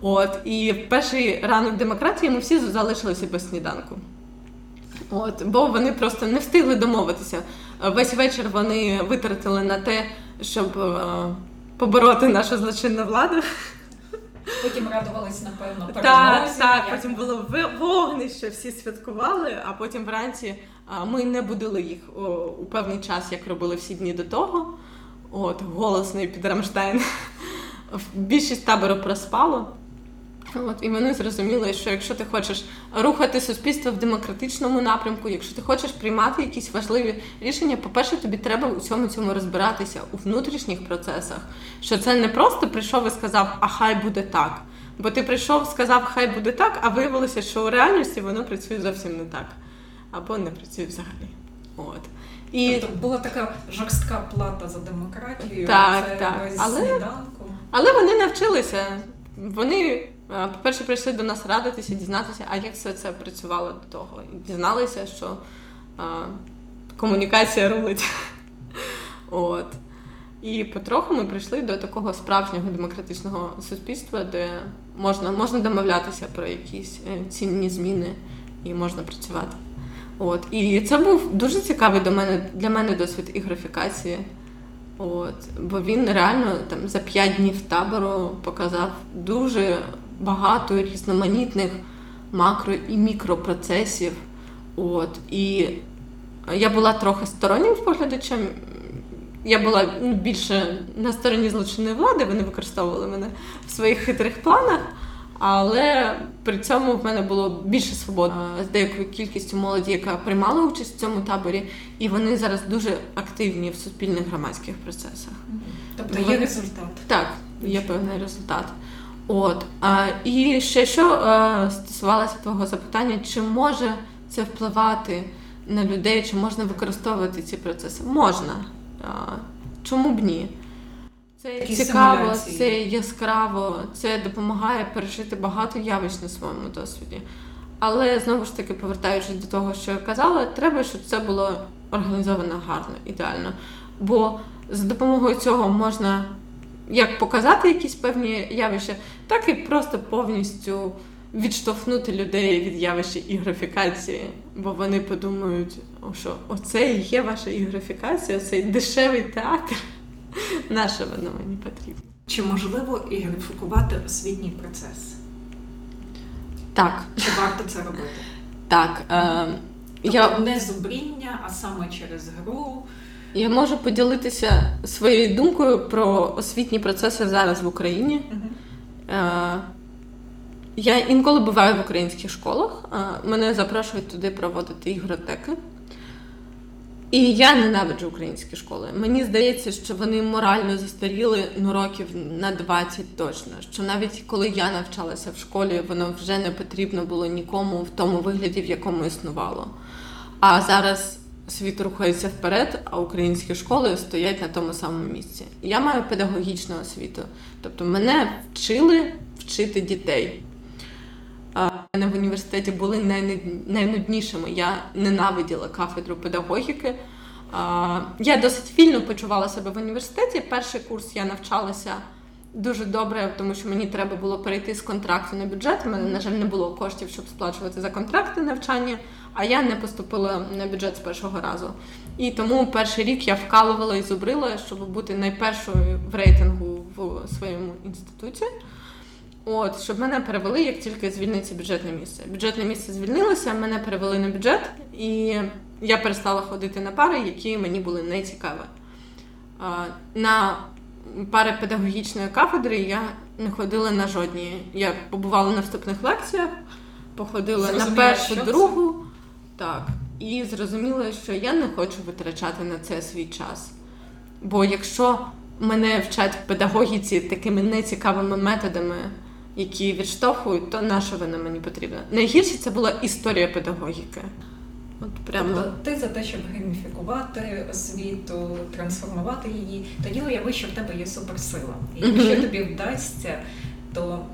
От і в перший ранок демократії ми всі залишилися без сніданку. От, Бо вони просто не встигли домовитися. Весь вечір вони витратили на те, щоб е, побороти нашу злочинну владу. Потім радувались, напевно, перемозі. Так, так, потім було вогнище, всі святкували, а потім вранці ми не будили їх у певний час, як робили всі дні до того. От, голосний під Рамштайн. Більшість табору проспало. От і вони зрозуміли, що якщо ти хочеш рухати суспільство в демократичному напрямку, якщо ти хочеш приймати якісь важливі рішення, по-перше, тобі треба у цьому цьому розбиратися у внутрішніх процесах. Що це не просто прийшов і сказав, а хай буде так. Бо ти прийшов, сказав, хай буде так, а виявилося, що у реальності воно працює зовсім не так, або не працює взагалі. От. І тобто була така жорстка плата за демократію, так, це так. Але, але вони навчилися. Вони по-перше, прийшли до нас радитися, дізнатися, а як все це працювало до того. І дізналися, що а, комунікація рулить. От. І потроху ми прийшли до такого справжнього демократичного суспільства, де можна можна домовлятися про якісь е, цінні зміни і можна працювати. От. І це був дуже цікавий до мене, для мене досвід ігрофікації. От. Бо він реально там за п'ять днів табору показав дуже багато різноманітних макро і мікропроцесів. От. І я була трохи стороннім споглядачем. Я була більше на стороні злочинної влади, вони використовували мене в своїх хитрих планах, але при цьому в мене було більше свободи з деякою кількістю молоді, яка приймала участь в цьому таборі, і вони зараз дуже активні в суспільних громадських процесах. Тобто є результат. Так, є певний результат. От а, і ще що а, стосувалося твого запитання, чи може це впливати на людей, чи можна використовувати ці процеси? Можна. А, чому б ні? Це Такі цікаво, симуляції. це яскраво, це допомагає пережити багато явищ на своєму досвіді. Але знову ж таки, повертаючись до того, що я казала, треба, щоб це було організовано гарно, ідеально. Бо за допомогою цього можна як показати якісь певні явища, так і просто повністю відштовхнути людей від явища ігрофікації, бо вони подумають, що оце і є ваша ігрофікація, цей дешевий театр. Наше воно мені потрібно. Чи можливо ігрофікувати освітній процес? Так. Чи варто це робити? Так. Е, тобто я... не зубріння, а саме через гру. Я можу поділитися своєю думкою про освітні процеси зараз в Україні. Uh-huh. Я інколи буваю в українських школах, мене запрошують туди проводити ігротеки. І я ненавиджу українські школи. Мені здається, що вони морально застаріли ну, років на 20 точно. Що навіть коли я навчалася в школі, воно вже не потрібно було нікому в тому вигляді, в якому існувало. А зараз світ рухається вперед, а українські школи стоять на тому самому місці. Я маю педагогічну освіту, тобто мене вчили вчити дітей. Мене в університеті були найнуднішими. Я ненавиділа кафедру педагогіки. Я досить вільно почувала себе в університеті. Перший курс я навчалася дуже добре, тому що мені треба було перейти з контракту на бюджет. У мене, на жаль, не було коштів, щоб сплачувати за контракти навчання, а я не поступила на бюджет з першого разу. І тому перший рік я вкалувала і зубрила, щоб бути найпершою в рейтингу в своєму інституті. От, щоб мене перевели, як тільки звільниться бюджетне місце. Бюджетне місце звільнилося, мене перевели на бюджет, і я перестала ходити на пари, які мені були не цікаві. На пари педагогічної кафедри я не ходила на жодні. Я побувала на вступних лекціях, походила Зрозуміло, на першу, другу, так, і зрозуміла, що я не хочу витрачати на це свій час. Бо якщо мене вчать в педагогіці такими нецікавими методами, які відштовхують, то наша вона мені потрібна. Найгірше це була історія педагогіки. От прямо тобто ти за те, щоб гейміфікувати освіту, трансформувати її, тоді уяви, що в тебе є суперсила. І якщо mm-hmm. тобі вдасться, то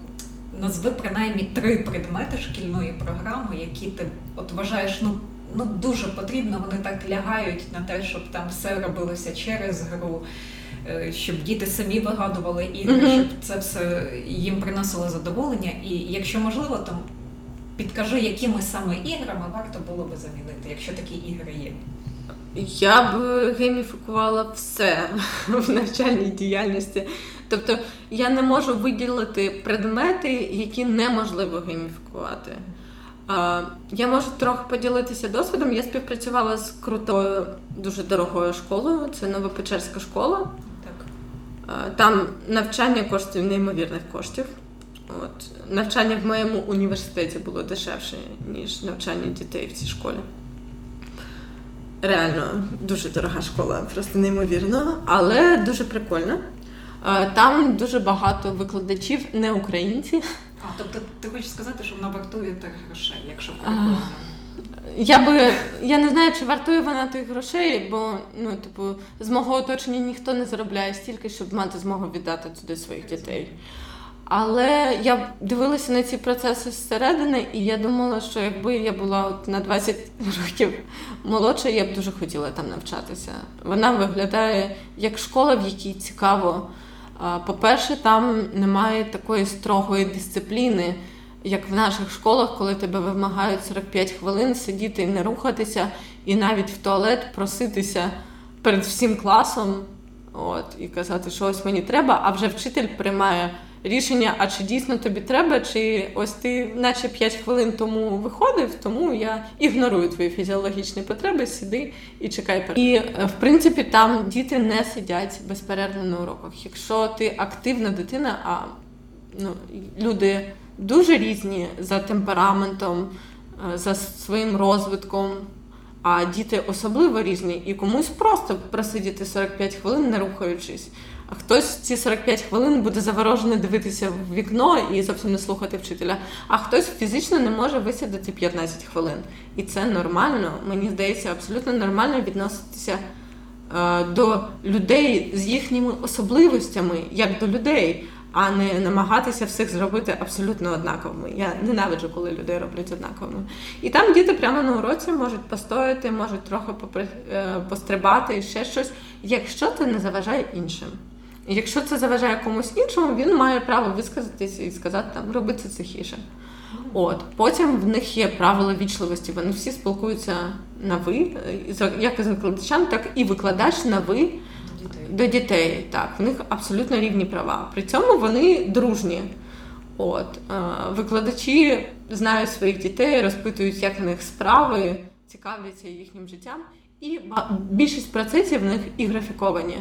назви принаймні три предмети шкільної програми, які ти от вважаєш, ну. Ну, дуже потрібно, вони так лягають на те, щоб там все робилося через гру, е, щоб діти самі вигадували ігри, mm-hmm. щоб це все їм приносило задоволення. І якщо можливо, то Підкажи, якими саме іграми варто було би замінити, якщо такі ігри є. Я б гейміфікувала все в навчальній діяльності. Тобто я не можу виділити предмети, які неможливо гейміфікувати. Я можу трохи поділитися досвідом. Я співпрацювала з крутою, дуже дорогою школою. Це Новопечерська школа. Так. Там навчання коштує неймовірних коштів. От навчання в моєму університеті було дешевше, ніж навчання дітей в цій школі. Реально, дуже дорога школа, просто неймовірно, але дуже прикольно. Там дуже багато викладачів, не українці. А, тобто ти хочеш сказати, що вона вартує тих грошей, якщо прикольно? Я би я не знаю, чи вартує вона тих грошей, бо ну, типу, з мого оточення ніхто не заробляє стільки, щоб мати змогу віддати туди своїх дітей. Але я дивилася на ці процеси зсередини, і я думала, що якби я була от на 20 років молодша, я б дуже хотіла там навчатися. Вона виглядає як школа, в якій цікаво. По-перше, там немає такої строгої дисципліни, як в наших школах, коли тебе вимагають 45 хвилин сидіти і не рухатися, і навіть в туалет проситися перед всім класом, от, і казати, що ось мені треба, а вже вчитель приймає рішення, а чи дійсно тобі треба, чи ось ти, наче 5 хвилин тому виходив, тому я ігнорую твої фізіологічні потреби, сиди і чекай. І е, в принципі там діти не сидять безперервно на уроках. Якщо ти активна дитина, а ну, люди дуже різні за темпераментом, е, за своїм розвитком. А діти особливо різні, і комусь просто просидіти 45 хвилин, не рухаючись. А хтось ці 45 хвилин буде заворожений дивитися в вікно і зовсім не слухати вчителя. А хтось фізично не може висідати 15 хвилин. І це нормально. Мені здається, абсолютно нормально відноситися е, до людей з їхніми особливостями, як до людей, а не намагатися всіх зробити абсолютно однаковими. Я ненавиджу, коли людей роблять однаковими. І там діти прямо на уроці можуть постояти, можуть трохи е, пострибати і ще щось, якщо це не заважає іншим. Якщо це заважає комусь іншому, він має право висказатися і сказати там роби це тихіше. От потім в них є правила вічливості. Вони всі спілкуються на ви, як із викладачами, так і викладач на ви дітей. до дітей. Так, в них абсолютно рівні права. При цьому вони дружні. От викладачі знають своїх дітей, розпитують, як в них справи, цікавляться їхнім життям, і більшість процесів в них і графіковані.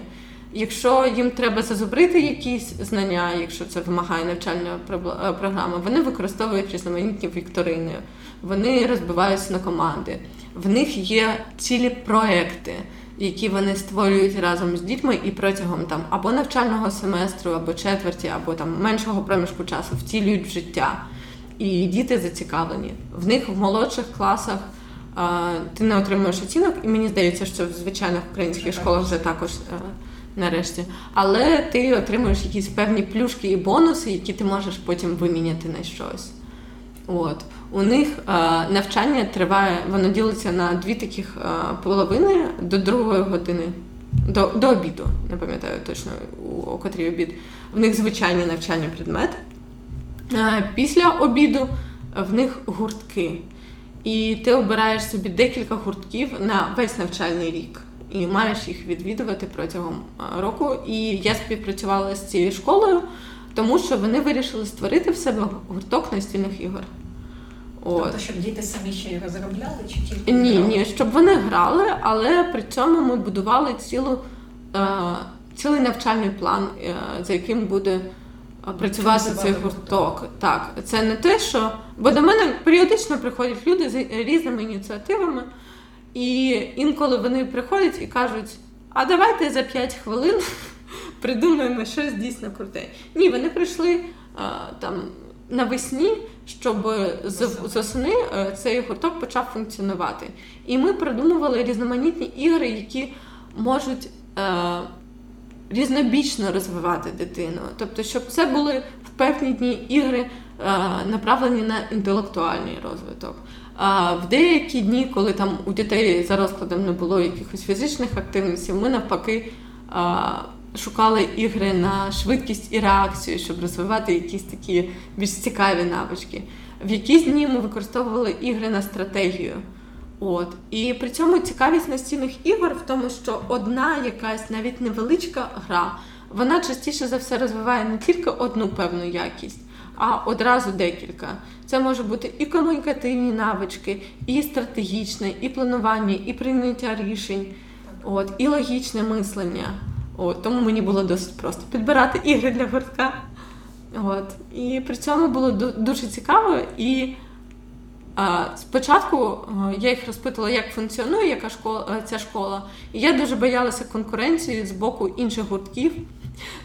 Якщо їм треба зазубрити якісь знання, якщо це вимагає навчальна е, програма, вони використовують різноманітні вікторини, вони розбиваються на команди. В них є цілі проекти, які вони створюють разом з дітьми і протягом там або навчального семестру, або четверті, або там меншого проміжку часу втілюють в життя. І діти зацікавлені. В них в молодших класах а, ти не отримуєш оцінок, і мені здається, що в звичайних українських школах вже також. А, е, нарешті. Але ти отримуєш якісь певні плюшки і бонуси, які ти можеш потім виміняти на щось. От. У них а, навчання триває, воно ділиться на дві таких а, половини до другої години, до до обіду, не пам'ятаю точно, у, у котрій обід. в них звичайні навчальні предмети. Е, після обіду в них гуртки. І ти обираєш собі декілька гуртків на весь навчальний рік. І маєш їх відвідувати протягом року. І я співпрацювала з цією школою, тому що вони вирішили створити в себе гурток настільних ігор. От. Тобто, щоб діти самі ще й розробляли чи тільки? Ні, грали? ні, щоб вони грали, але при цьому ми будували цілу, е, цілий навчальний план, е, за яким буде працювати цей гурток. Так, це не те, що. Бо до мене періодично приходять люди з різними ініціативами, і інколи вони приходять і кажуть: а давайте за 5 хвилин придумаємо щось дійсно круте. Ні, вони прийшли а, там навесні, щоб з осени е, цей гурток почав функціонувати. І ми придумували різноманітні ігри, які можуть. А, е, різнобічно розвивати дитину. Тобто, щоб це були в певні дні ігри е, направлені на інтелектуальний розвиток. А в деякі дні, коли там у дітей за розкладом не було якихось фізичних активностей, ми навпаки шукали ігри на швидкість і реакцію, щоб розвивати якісь такі більш цікаві навички. В якісь дні ми використовували ігри на стратегію. От і при цьому цікавість настільних ігор в тому, що одна якась навіть невеличка гра, вона частіше за все розвиває не тільки одну певну якість, а одразу декілька. Це може бути і комунікативні навички, і стратегічне, і планування, і прийняття рішень, от, і логічне мислення. От, Тому мені було досить просто підбирати ігри для гуртка. От, І при цьому було дуже цікаво і. Спочатку е, я їх розпитувала, як функціонує яка школа е, ця школа, і я дуже боялася конкуренції з боку інших гуртків,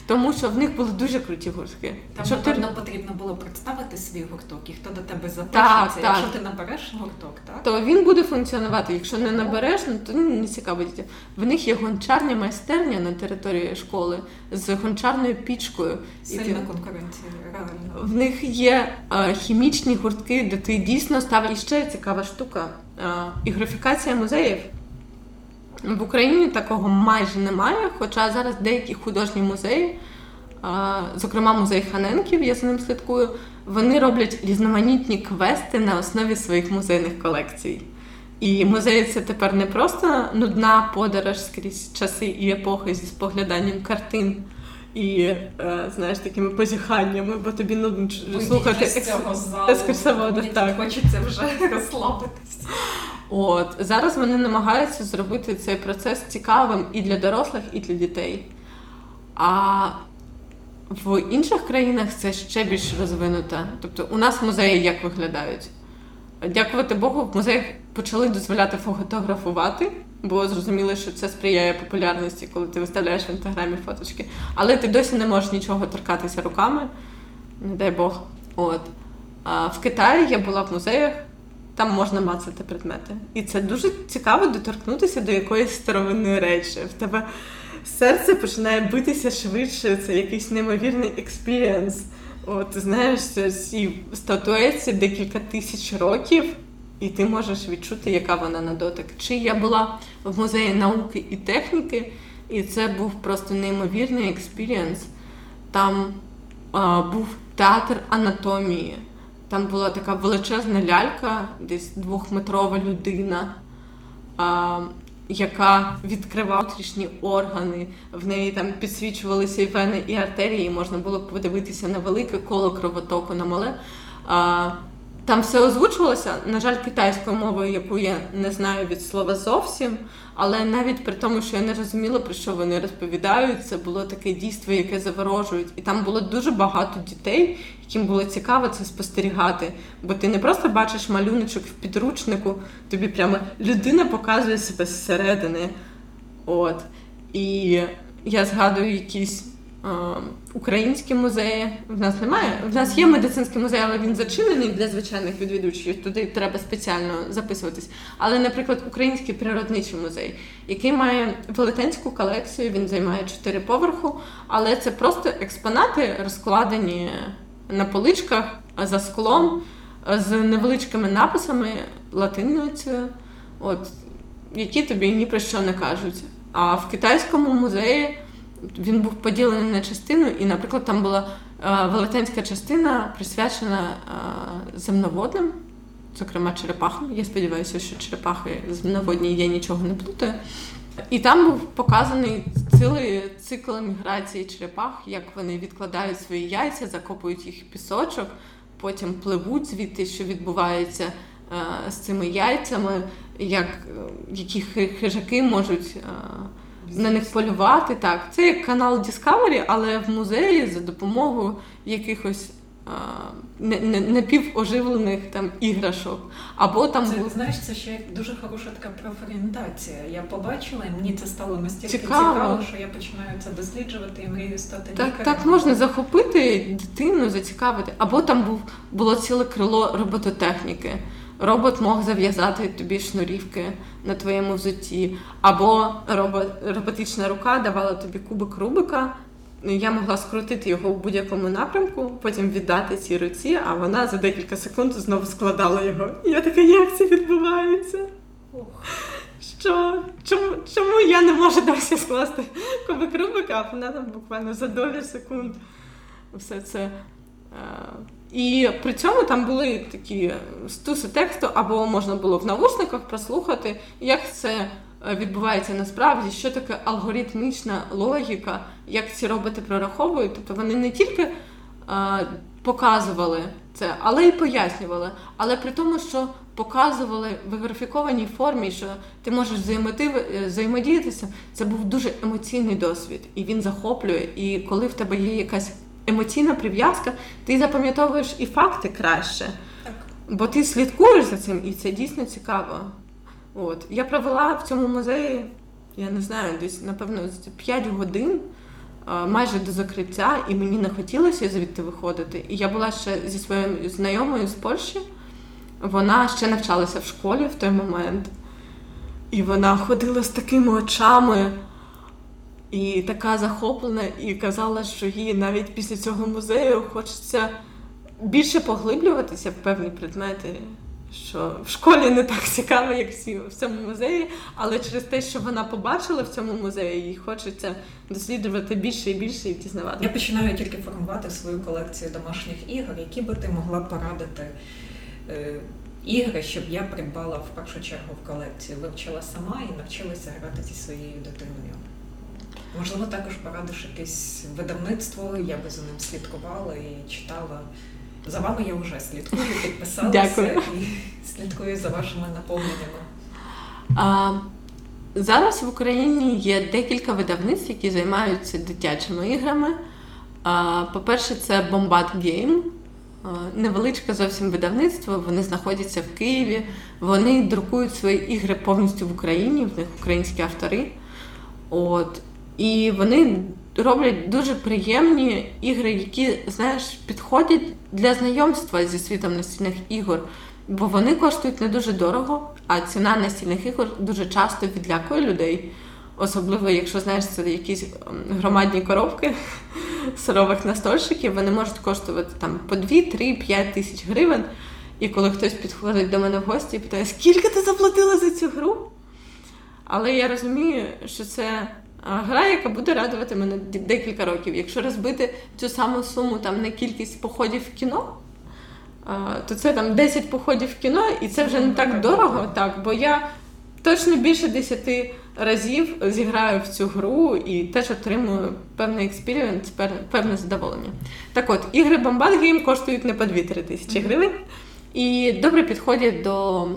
тому що в них були дуже круті гуртки. Там, Щоб напевно, ти... потрібно було представити свій гурток, і хто до тебе запишеться. Якщо ти набереш гурток, так? то він буде функціонувати. Якщо не набереш, ну то не цікаво дітям. В них є гончарня майстерня на території школи з гончарною пічкою. Сильна і конкуренція, реально. В них є а, хімічні гуртки, де ти дійсно ставиш. І ще цікава штука. А, ігрофікація музеїв. В Україні такого майже немає, хоча зараз деякі художні музеї, зокрема музей Ханенків, я за ним слідкую, вони роблять різноманітні квести на основі своїх музейних колекцій. І музей це тепер не просто нудна подорож скрізь часи і епохи зі спогляданням картин. І е, знаєш такими позіханнями, бо тобі нудно слухати екскурсовода. Так хочеться вже розслабитись. От зараз вони намагаються зробити цей процес цікавим і для дорослих, і для дітей. А в інших країнах це ще більш розвинуто. Тобто, у нас музеї як виглядають? Дякувати Богу, в музеях почали дозволяти фотографувати, бо зрозуміли, що це сприяє популярності, коли ти виставляєш в інстаграмі фоточки. Але ти досі не можеш нічого торкатися руками, не дай Бог. От. А в Китаї я була в музеях. Там можна мацати предмети. І це дуже цікаво доторкнутися до якоїсь старовинної речі. В тебе серце починає битися швидше, це якийсь неймовірний experience. От, знаєш, ці статуеці декілька тисяч років, і ти можеш відчути, яка вона на дотик. Чи я була в музеї науки і техніки, і це був просто неймовірний experience. Там а, був театр анатомії. Там була така величезна лялька, десь двохметрова людина, а, яка відкривала внутрішні органи. В неї там підсвічувалися і вени, і артерії, можна було подивитися на велике коло кровотоку на мале. А, там все озвучувалося, на жаль, китайською мовою, яку я не знаю від слова зовсім. Але навіть при тому, що я не розуміла, про що вони розповідають, це було таке дійство, яке заворожують. І там було дуже багато дітей, яким було цікаво це спостерігати. Бо ти не просто бачиш малюночок в підручнику, тобі прямо людина показує себе зсередини. От. І я згадую якісь українські музеї. В нас немає. В нас є медицинський музей, але він зачинений для звичайних відвідувачів. Туди треба спеціально записуватись. Але, наприклад, Український природничий музей, який має велетенську колекцію, він займає чотири поверху, але це просто експонати, розкладені на поличках за склом з невеличкими написами латиницею, от які тобі ні про що не кажуть. А в китайському музеї він був поділений на частину, і, наприклад, там була велетенська частина присвячена земноводним, зокрема черепахам. Я сподіваюся, що черепахи земноводні я нічого не плутаю. І там був показаний цілий цикл міграції черепах, як вони відкладають свої яйця, закопують їх в пісочок, потім пливуть звідти, що відбувається е, з цими яйцями, як які хижаки можуть е, на них полювати. Так, це як канал Discovery, але в музеї за допомогою якихось напівоживлених там іграшок. Або там це, знаєш, це ще дуже хороша така профорієнтація. Я побачила, і мені це стало настільки цікаво, цікаво що я починаю це досліджувати і мрію стати так, лікарем. Так можна захопити дитину, зацікавити. Або там був було ціле крило робототехніки. Робот мог зав'язати тобі шнурівки на твоєму взутті, або робот, роботична рука давала тобі кубик Рубика, я могла скрутити його в будь-якому напрямку, потім віддати цій руці, а вона за декілька секунд знову складала його. І я така, як це відбувається? Ох. Що? Чому чому я не можу досі скласти кубик Рубика, а вона там буквально за долі секунд все це. Е, і при цьому там були такі стуси тексту, або можна було в навушниках прослухати, як це Е, відбувається насправді, що таке алгоритмічна логіка, як ці роботи прораховують. Тобто вони не тільки а, е, показували це, але й пояснювали. Але при тому, що показували в графікованій формі, що ти можеш е, взаємодіятися, це був дуже емоційний досвід, і він захоплює. І коли в тебе є якась емоційна прив'язка, ти запам'ятовуєш і факти краще. Так. Бо ти слідкуєш за цим, і це дійсно цікаво. От. Я провела в цьому музеї, я не знаю, десь, напевно, 5 годин майже до закриття, і мені не хотілося звідти виходити. І я була ще зі своєю знайомою з Польщі. Вона ще навчалася в школі в той момент. І вона ходила з такими очами. І така захоплена, і казала, що їй навіть після цього музею хочеться більше поглиблюватися в певні предмети що в школі не так цікаво, як всі в цьому музеї, але через те, що вона побачила в цьому музеї, їй хочеться досліджувати більше і більше і дізнавати. Я починаю тільки формувати свою колекцію домашніх ігор, які би ти могла порадити. Е, ігри, щоб я придбала в першу чергу в колекцію, вивчила сама і навчилася грати зі своєю дитиною. Можливо, також порадиш якесь видавництво, я би за ним слідкувала і читала. За вами я вже слідкую, підписалася Дякую. і слідкую за вашими наповненнями. А, Зараз в Україні є декілька видавництв, які займаються дитячими іграми. А, По-перше, це Bombard Game. Невеличке зовсім видавництво, вони знаходяться в Києві, вони друкують свої ігри повністю в Україні, в них українські автори. От. І вони роблять дуже приємні ігри, які, знаєш, підходять для знайомства зі світом настільних ігор. Бо вони коштують не дуже дорого, а ціна настільних ігор дуже часто відлякує людей. Особливо, якщо знаєш, це якісь ем, громадні коробки сирових настольщиків, вони можуть коштувати там по 2, 3, 5 тисяч гривень. І коли хтось підходить до мене в гості і питає, скільки ти заплатила за цю гру? Але я розумію, що це гра, яка буде радувати мене декілька років. Якщо розбити цю саму суму там на кількість походів в кіно, то це там 10 походів в кіно, і це вже не так дорого, так, бо я точно більше 10 разів зіграю в цю гру і теж отримую певний experience, певне задоволення. Так от, ігри Bombat Game коштують не по 2-3 тисячі гривень і добре підходять до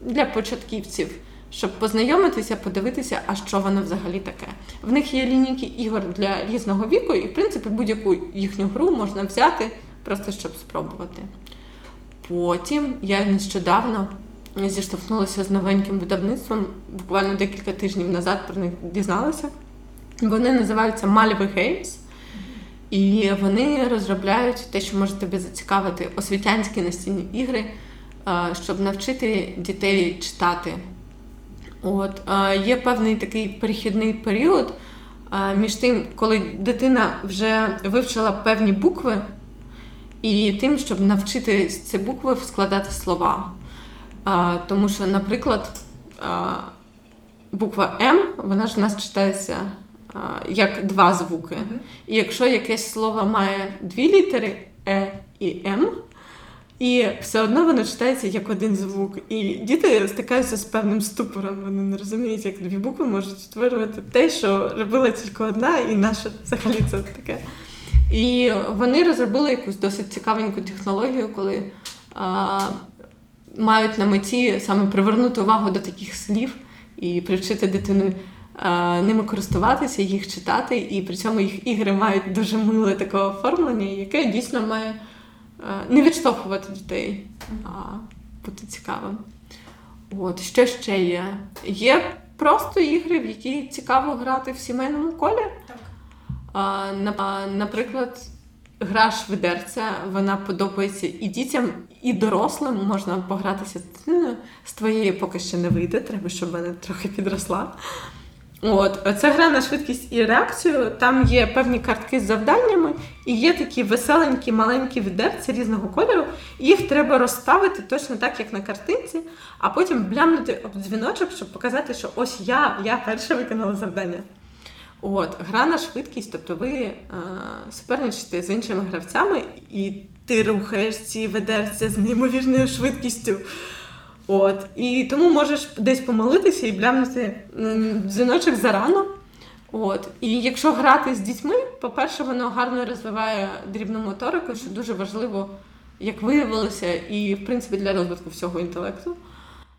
для початківців щоб познайомитися, подивитися, а що воно взагалі таке. В них є лінійки ігор для різного віку, і в принципі будь-яку їхню гру можна взяти, просто щоб спробувати. Потім я нещодавно зіштовхнулася з новеньким видавництвом, буквально декілька тижнів назад про них дізналася. Вони називаються Malve Games. І вони розробляють те, що може тебе зацікавити, освітянські настільні ігри, щоб навчити дітей читати От Є певний такий перехідний період між тим, коли дитина вже вивчила певні букви, і тим, щоб навчити ці букви складати слова. Тому що, наприклад, буква М, вона ж у нас читається як два звуки. І якщо якесь слово має дві літери Е і М, і все одно воно читається як один звук. І діти стикаються з певним ступором. Вони не розуміють, як дві букви можуть створювати те, що робила тільки одна, і наша взагалі це таке. І вони розробили якусь досить цікавеньку технологію, коли а, мають на меті саме привернути увагу до таких слів і привчити дитину а, ними користуватися, їх читати, і при цьому їх ігри мають дуже миле таке оформлення, яке дійсно має не відштовхувати дітей, а бути цікавим. От, що ще є? Є просто ігри, в які цікаво грати в сімейному колі. Так. Наприклад, гра швидерця, вона подобається і дітям, і дорослим. Можна погратися з твоєї поки що не вийде, треба, щоб вона трохи підросла. От, Це гра на швидкість і реакцію. Там є певні картки з завданнями, і є такі веселенькі, маленькі відерці різного кольору. Їх треба розставити точно так, як на картинці, а потім блямнути об дзвіночок, щоб показати, що ось я я перша виконала завдання. От, Гра на швидкість, тобто ви е, суперничаєте з іншими гравцями, і ти рухаєш ці ведерця з неймовірною швидкістю. От, І тому можеш десь помолитися і блямнути дзвіночок зарано. От. І якщо грати з дітьми, по-перше, воно гарно розвиває дрібну моторику, що дуже важливо, як виявилося, і в принципі для розвитку всього інтелекту.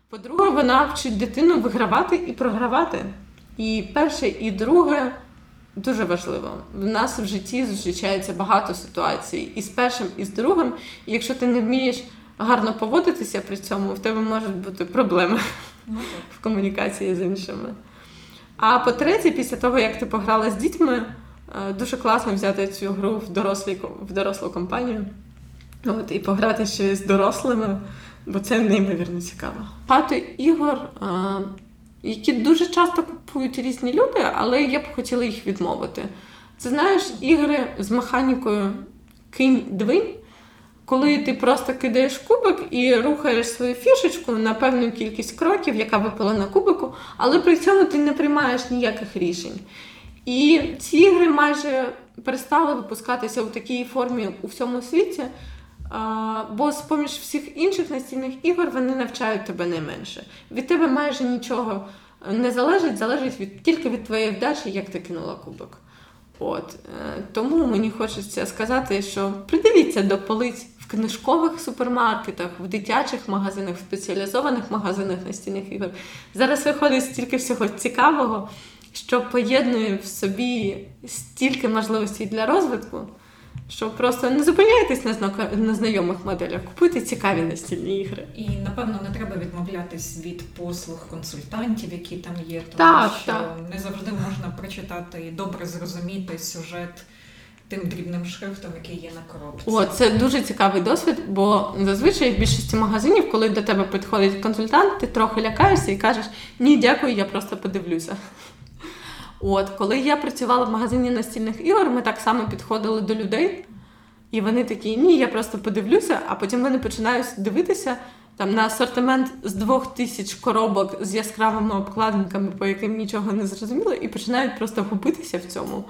По-друге, вона вчить дитину вигравати і програвати. І перше, і друге дуже важливо. В нас в житті зустрічається багато ситуацій і з першим, і з другим. І якщо ти не вмієш гарно поводитися при цьому, в тебе можуть бути проблеми ну, в комунікації з іншими. А по-третє, після того, як ти пограла з дітьми, е, дуже класно взяти цю гру в дорослі, в дорослу компанію От, і пограти ще з дорослими, бо це неймовірно цікаво. Багато ігор, е, які дуже часто купують різні люди, але я б хотіла їх відмовити. Це знаєш ігри з механікою кинь-двинь коли ти просто кидаєш кубик і рухаєш свою фішечку на певну кількість кроків, яка випала на кубику, але при цьому ти не приймаєш ніяких рішень. І ці ігри майже перестали випускатися у такій формі у всьому світі. Бо з поміж всіх інших настільних ігор вони навчають тебе не менше. Від тебе майже нічого не залежить, залежить від, тільки від твоєї вдачі, як ти кинула кубик. От е, Тому мені хочеться сказати, що придивіться до полиць книжкових супермаркетах, в дитячих магазинах, в спеціалізованих магазинах настільних ігор. Зараз виходить стільки всього цікавого, що поєднує в собі стільки можливостей для розвитку. Що просто не зупиняйтесь на знак... на знайомих моделях, купуйте цікаві настільні ігри. І напевно не треба відмовлятись від послуг консультантів, які там є, тому так, що так. не завжди можна прочитати і добре зрозуміти сюжет тим дрібним шрифтом, який є на коробці. О, це дуже цікавий досвід, бо зазвичай в більшості магазинів, коли до тебе підходить консультант, ти трохи лякаєшся і кажеш Ні, дякую, я просто подивлюся. От, коли я працювала в магазині настільних ігор, ми так само підходили до людей, і вони такі, ні, я просто подивлюся, а потім вони починають дивитися там на асортимент з двох тисяч коробок з яскравими обкладинками, по яким нічого не зрозуміло, і починають просто губитися в цьому.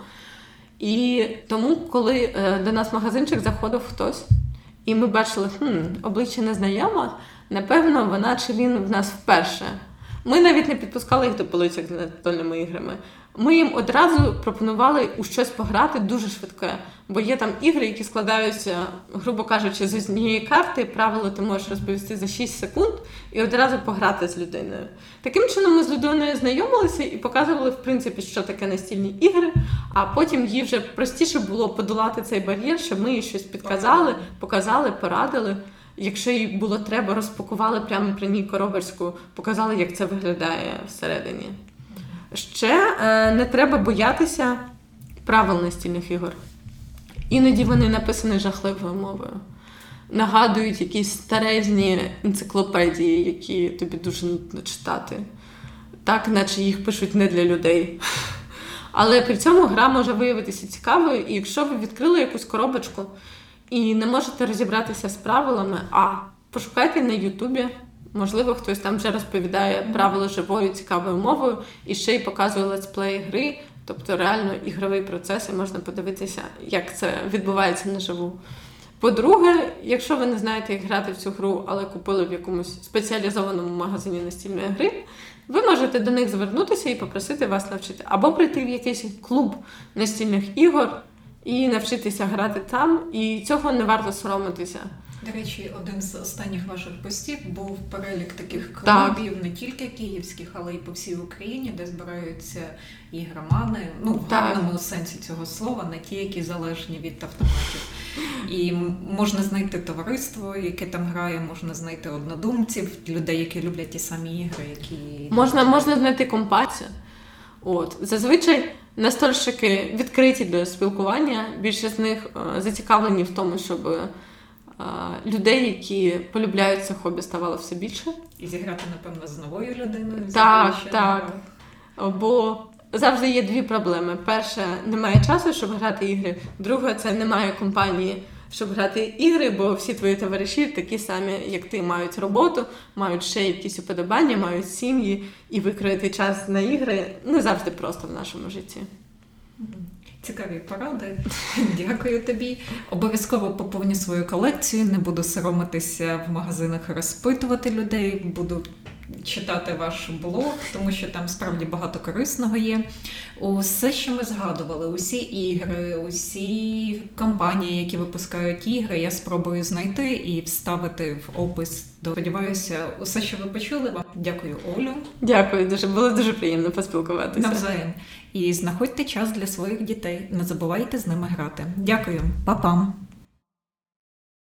І тому, коли е, до нас в магазинчик заходив хтось, і ми бачили, хм, обличчя незнайома, напевно, вона чи він в нас вперше. Ми навіть не підпускали їх до полицях з настольними іграми. Ми їм одразу пропонували у щось пограти дуже швидке, бо є там ігри, які складаються, грубо кажучи, з однієї карти. Правило ти можеш розповісти за 6 секунд і одразу пограти з людиною. Таким чином, ми з людиною знайомилися і показували, в принципі, що таке настільні ігри. А потім їй вже простіше було подолати цей бар'єр, щоб ми їй щось підказали, показали, порадили. Якщо їй було треба, розпакували прямо при ній коробочку, показали, як це виглядає всередині. Ще е, не треба боятися правил настільних ігор. Іноді вони написані жахливою мовою. Нагадують якісь старезні енциклопедії, які тобі дуже нудно читати. Так, наче їх пишуть не для людей. Але при цьому гра може виявитися цікавою, і якщо ви відкрили якусь коробочку і не можете розібратися з правилами, а пошукайте на Ютубі. Можливо, хтось там вже розповідає правила живою цікавою мовою і ще й показує летсплей гри, Тобто реально ігровий процес і можна подивитися, як це відбувається наживу. По-друге, якщо ви не знаєте, як грати в цю гру, але купили в якомусь спеціалізованому магазині настільної гри, ви можете до них звернутися і попросити вас навчити. Або прийти в якийсь клуб настільних ігор і навчитися грати там, і цього не варто соромитися. До речі, один з останніх ваших постів був перелік таких клубів, не тільки київських, але й по всій Україні, де збираються ігромани, ну в гарному сенсі цього слова, не ті, які залежні від автоматів. І можна знайти товариство, яке там грає, можна знайти однодумців, людей, які люблять ті самі ігри, які можна можна знайти компацію. От зазвичай настольщики відкриті до спілкування. Більшість з них е, зацікавлені в тому, щоб людей, які полюбляють це хобі, ставало все більше. І зіграти, напевно, з новою людиною. Так, так. Бо завжди є дві проблеми: перше, немає часу, щоб грати ігри. Друге, це немає компанії. Щоб грати ігри, бо всі твої товариші такі самі, як ти, мають роботу, мають ще якісь уподобання, мають сім'ї, і викроїти час на ігри не завжди просто в нашому житті. Цікаві поради. Дякую тобі. Обов'язково поповню свою колекцію. Не буду соромитися в магазинах розпитувати людей. Буду читати ваш блог, тому що там справді багато корисного є. Усе, що ми згадували, усі ігри, усі компанії, які випускають ігри, я спробую знайти і вставити в опис. Сподіваюся, усе, що ви почули, вам дякую, Олю. Дякую, дуже було дуже приємно поспілкуватися. Навзаєм. І знаходьте час для своїх дітей. Не забувайте з ними грати. Дякую, Па-пам!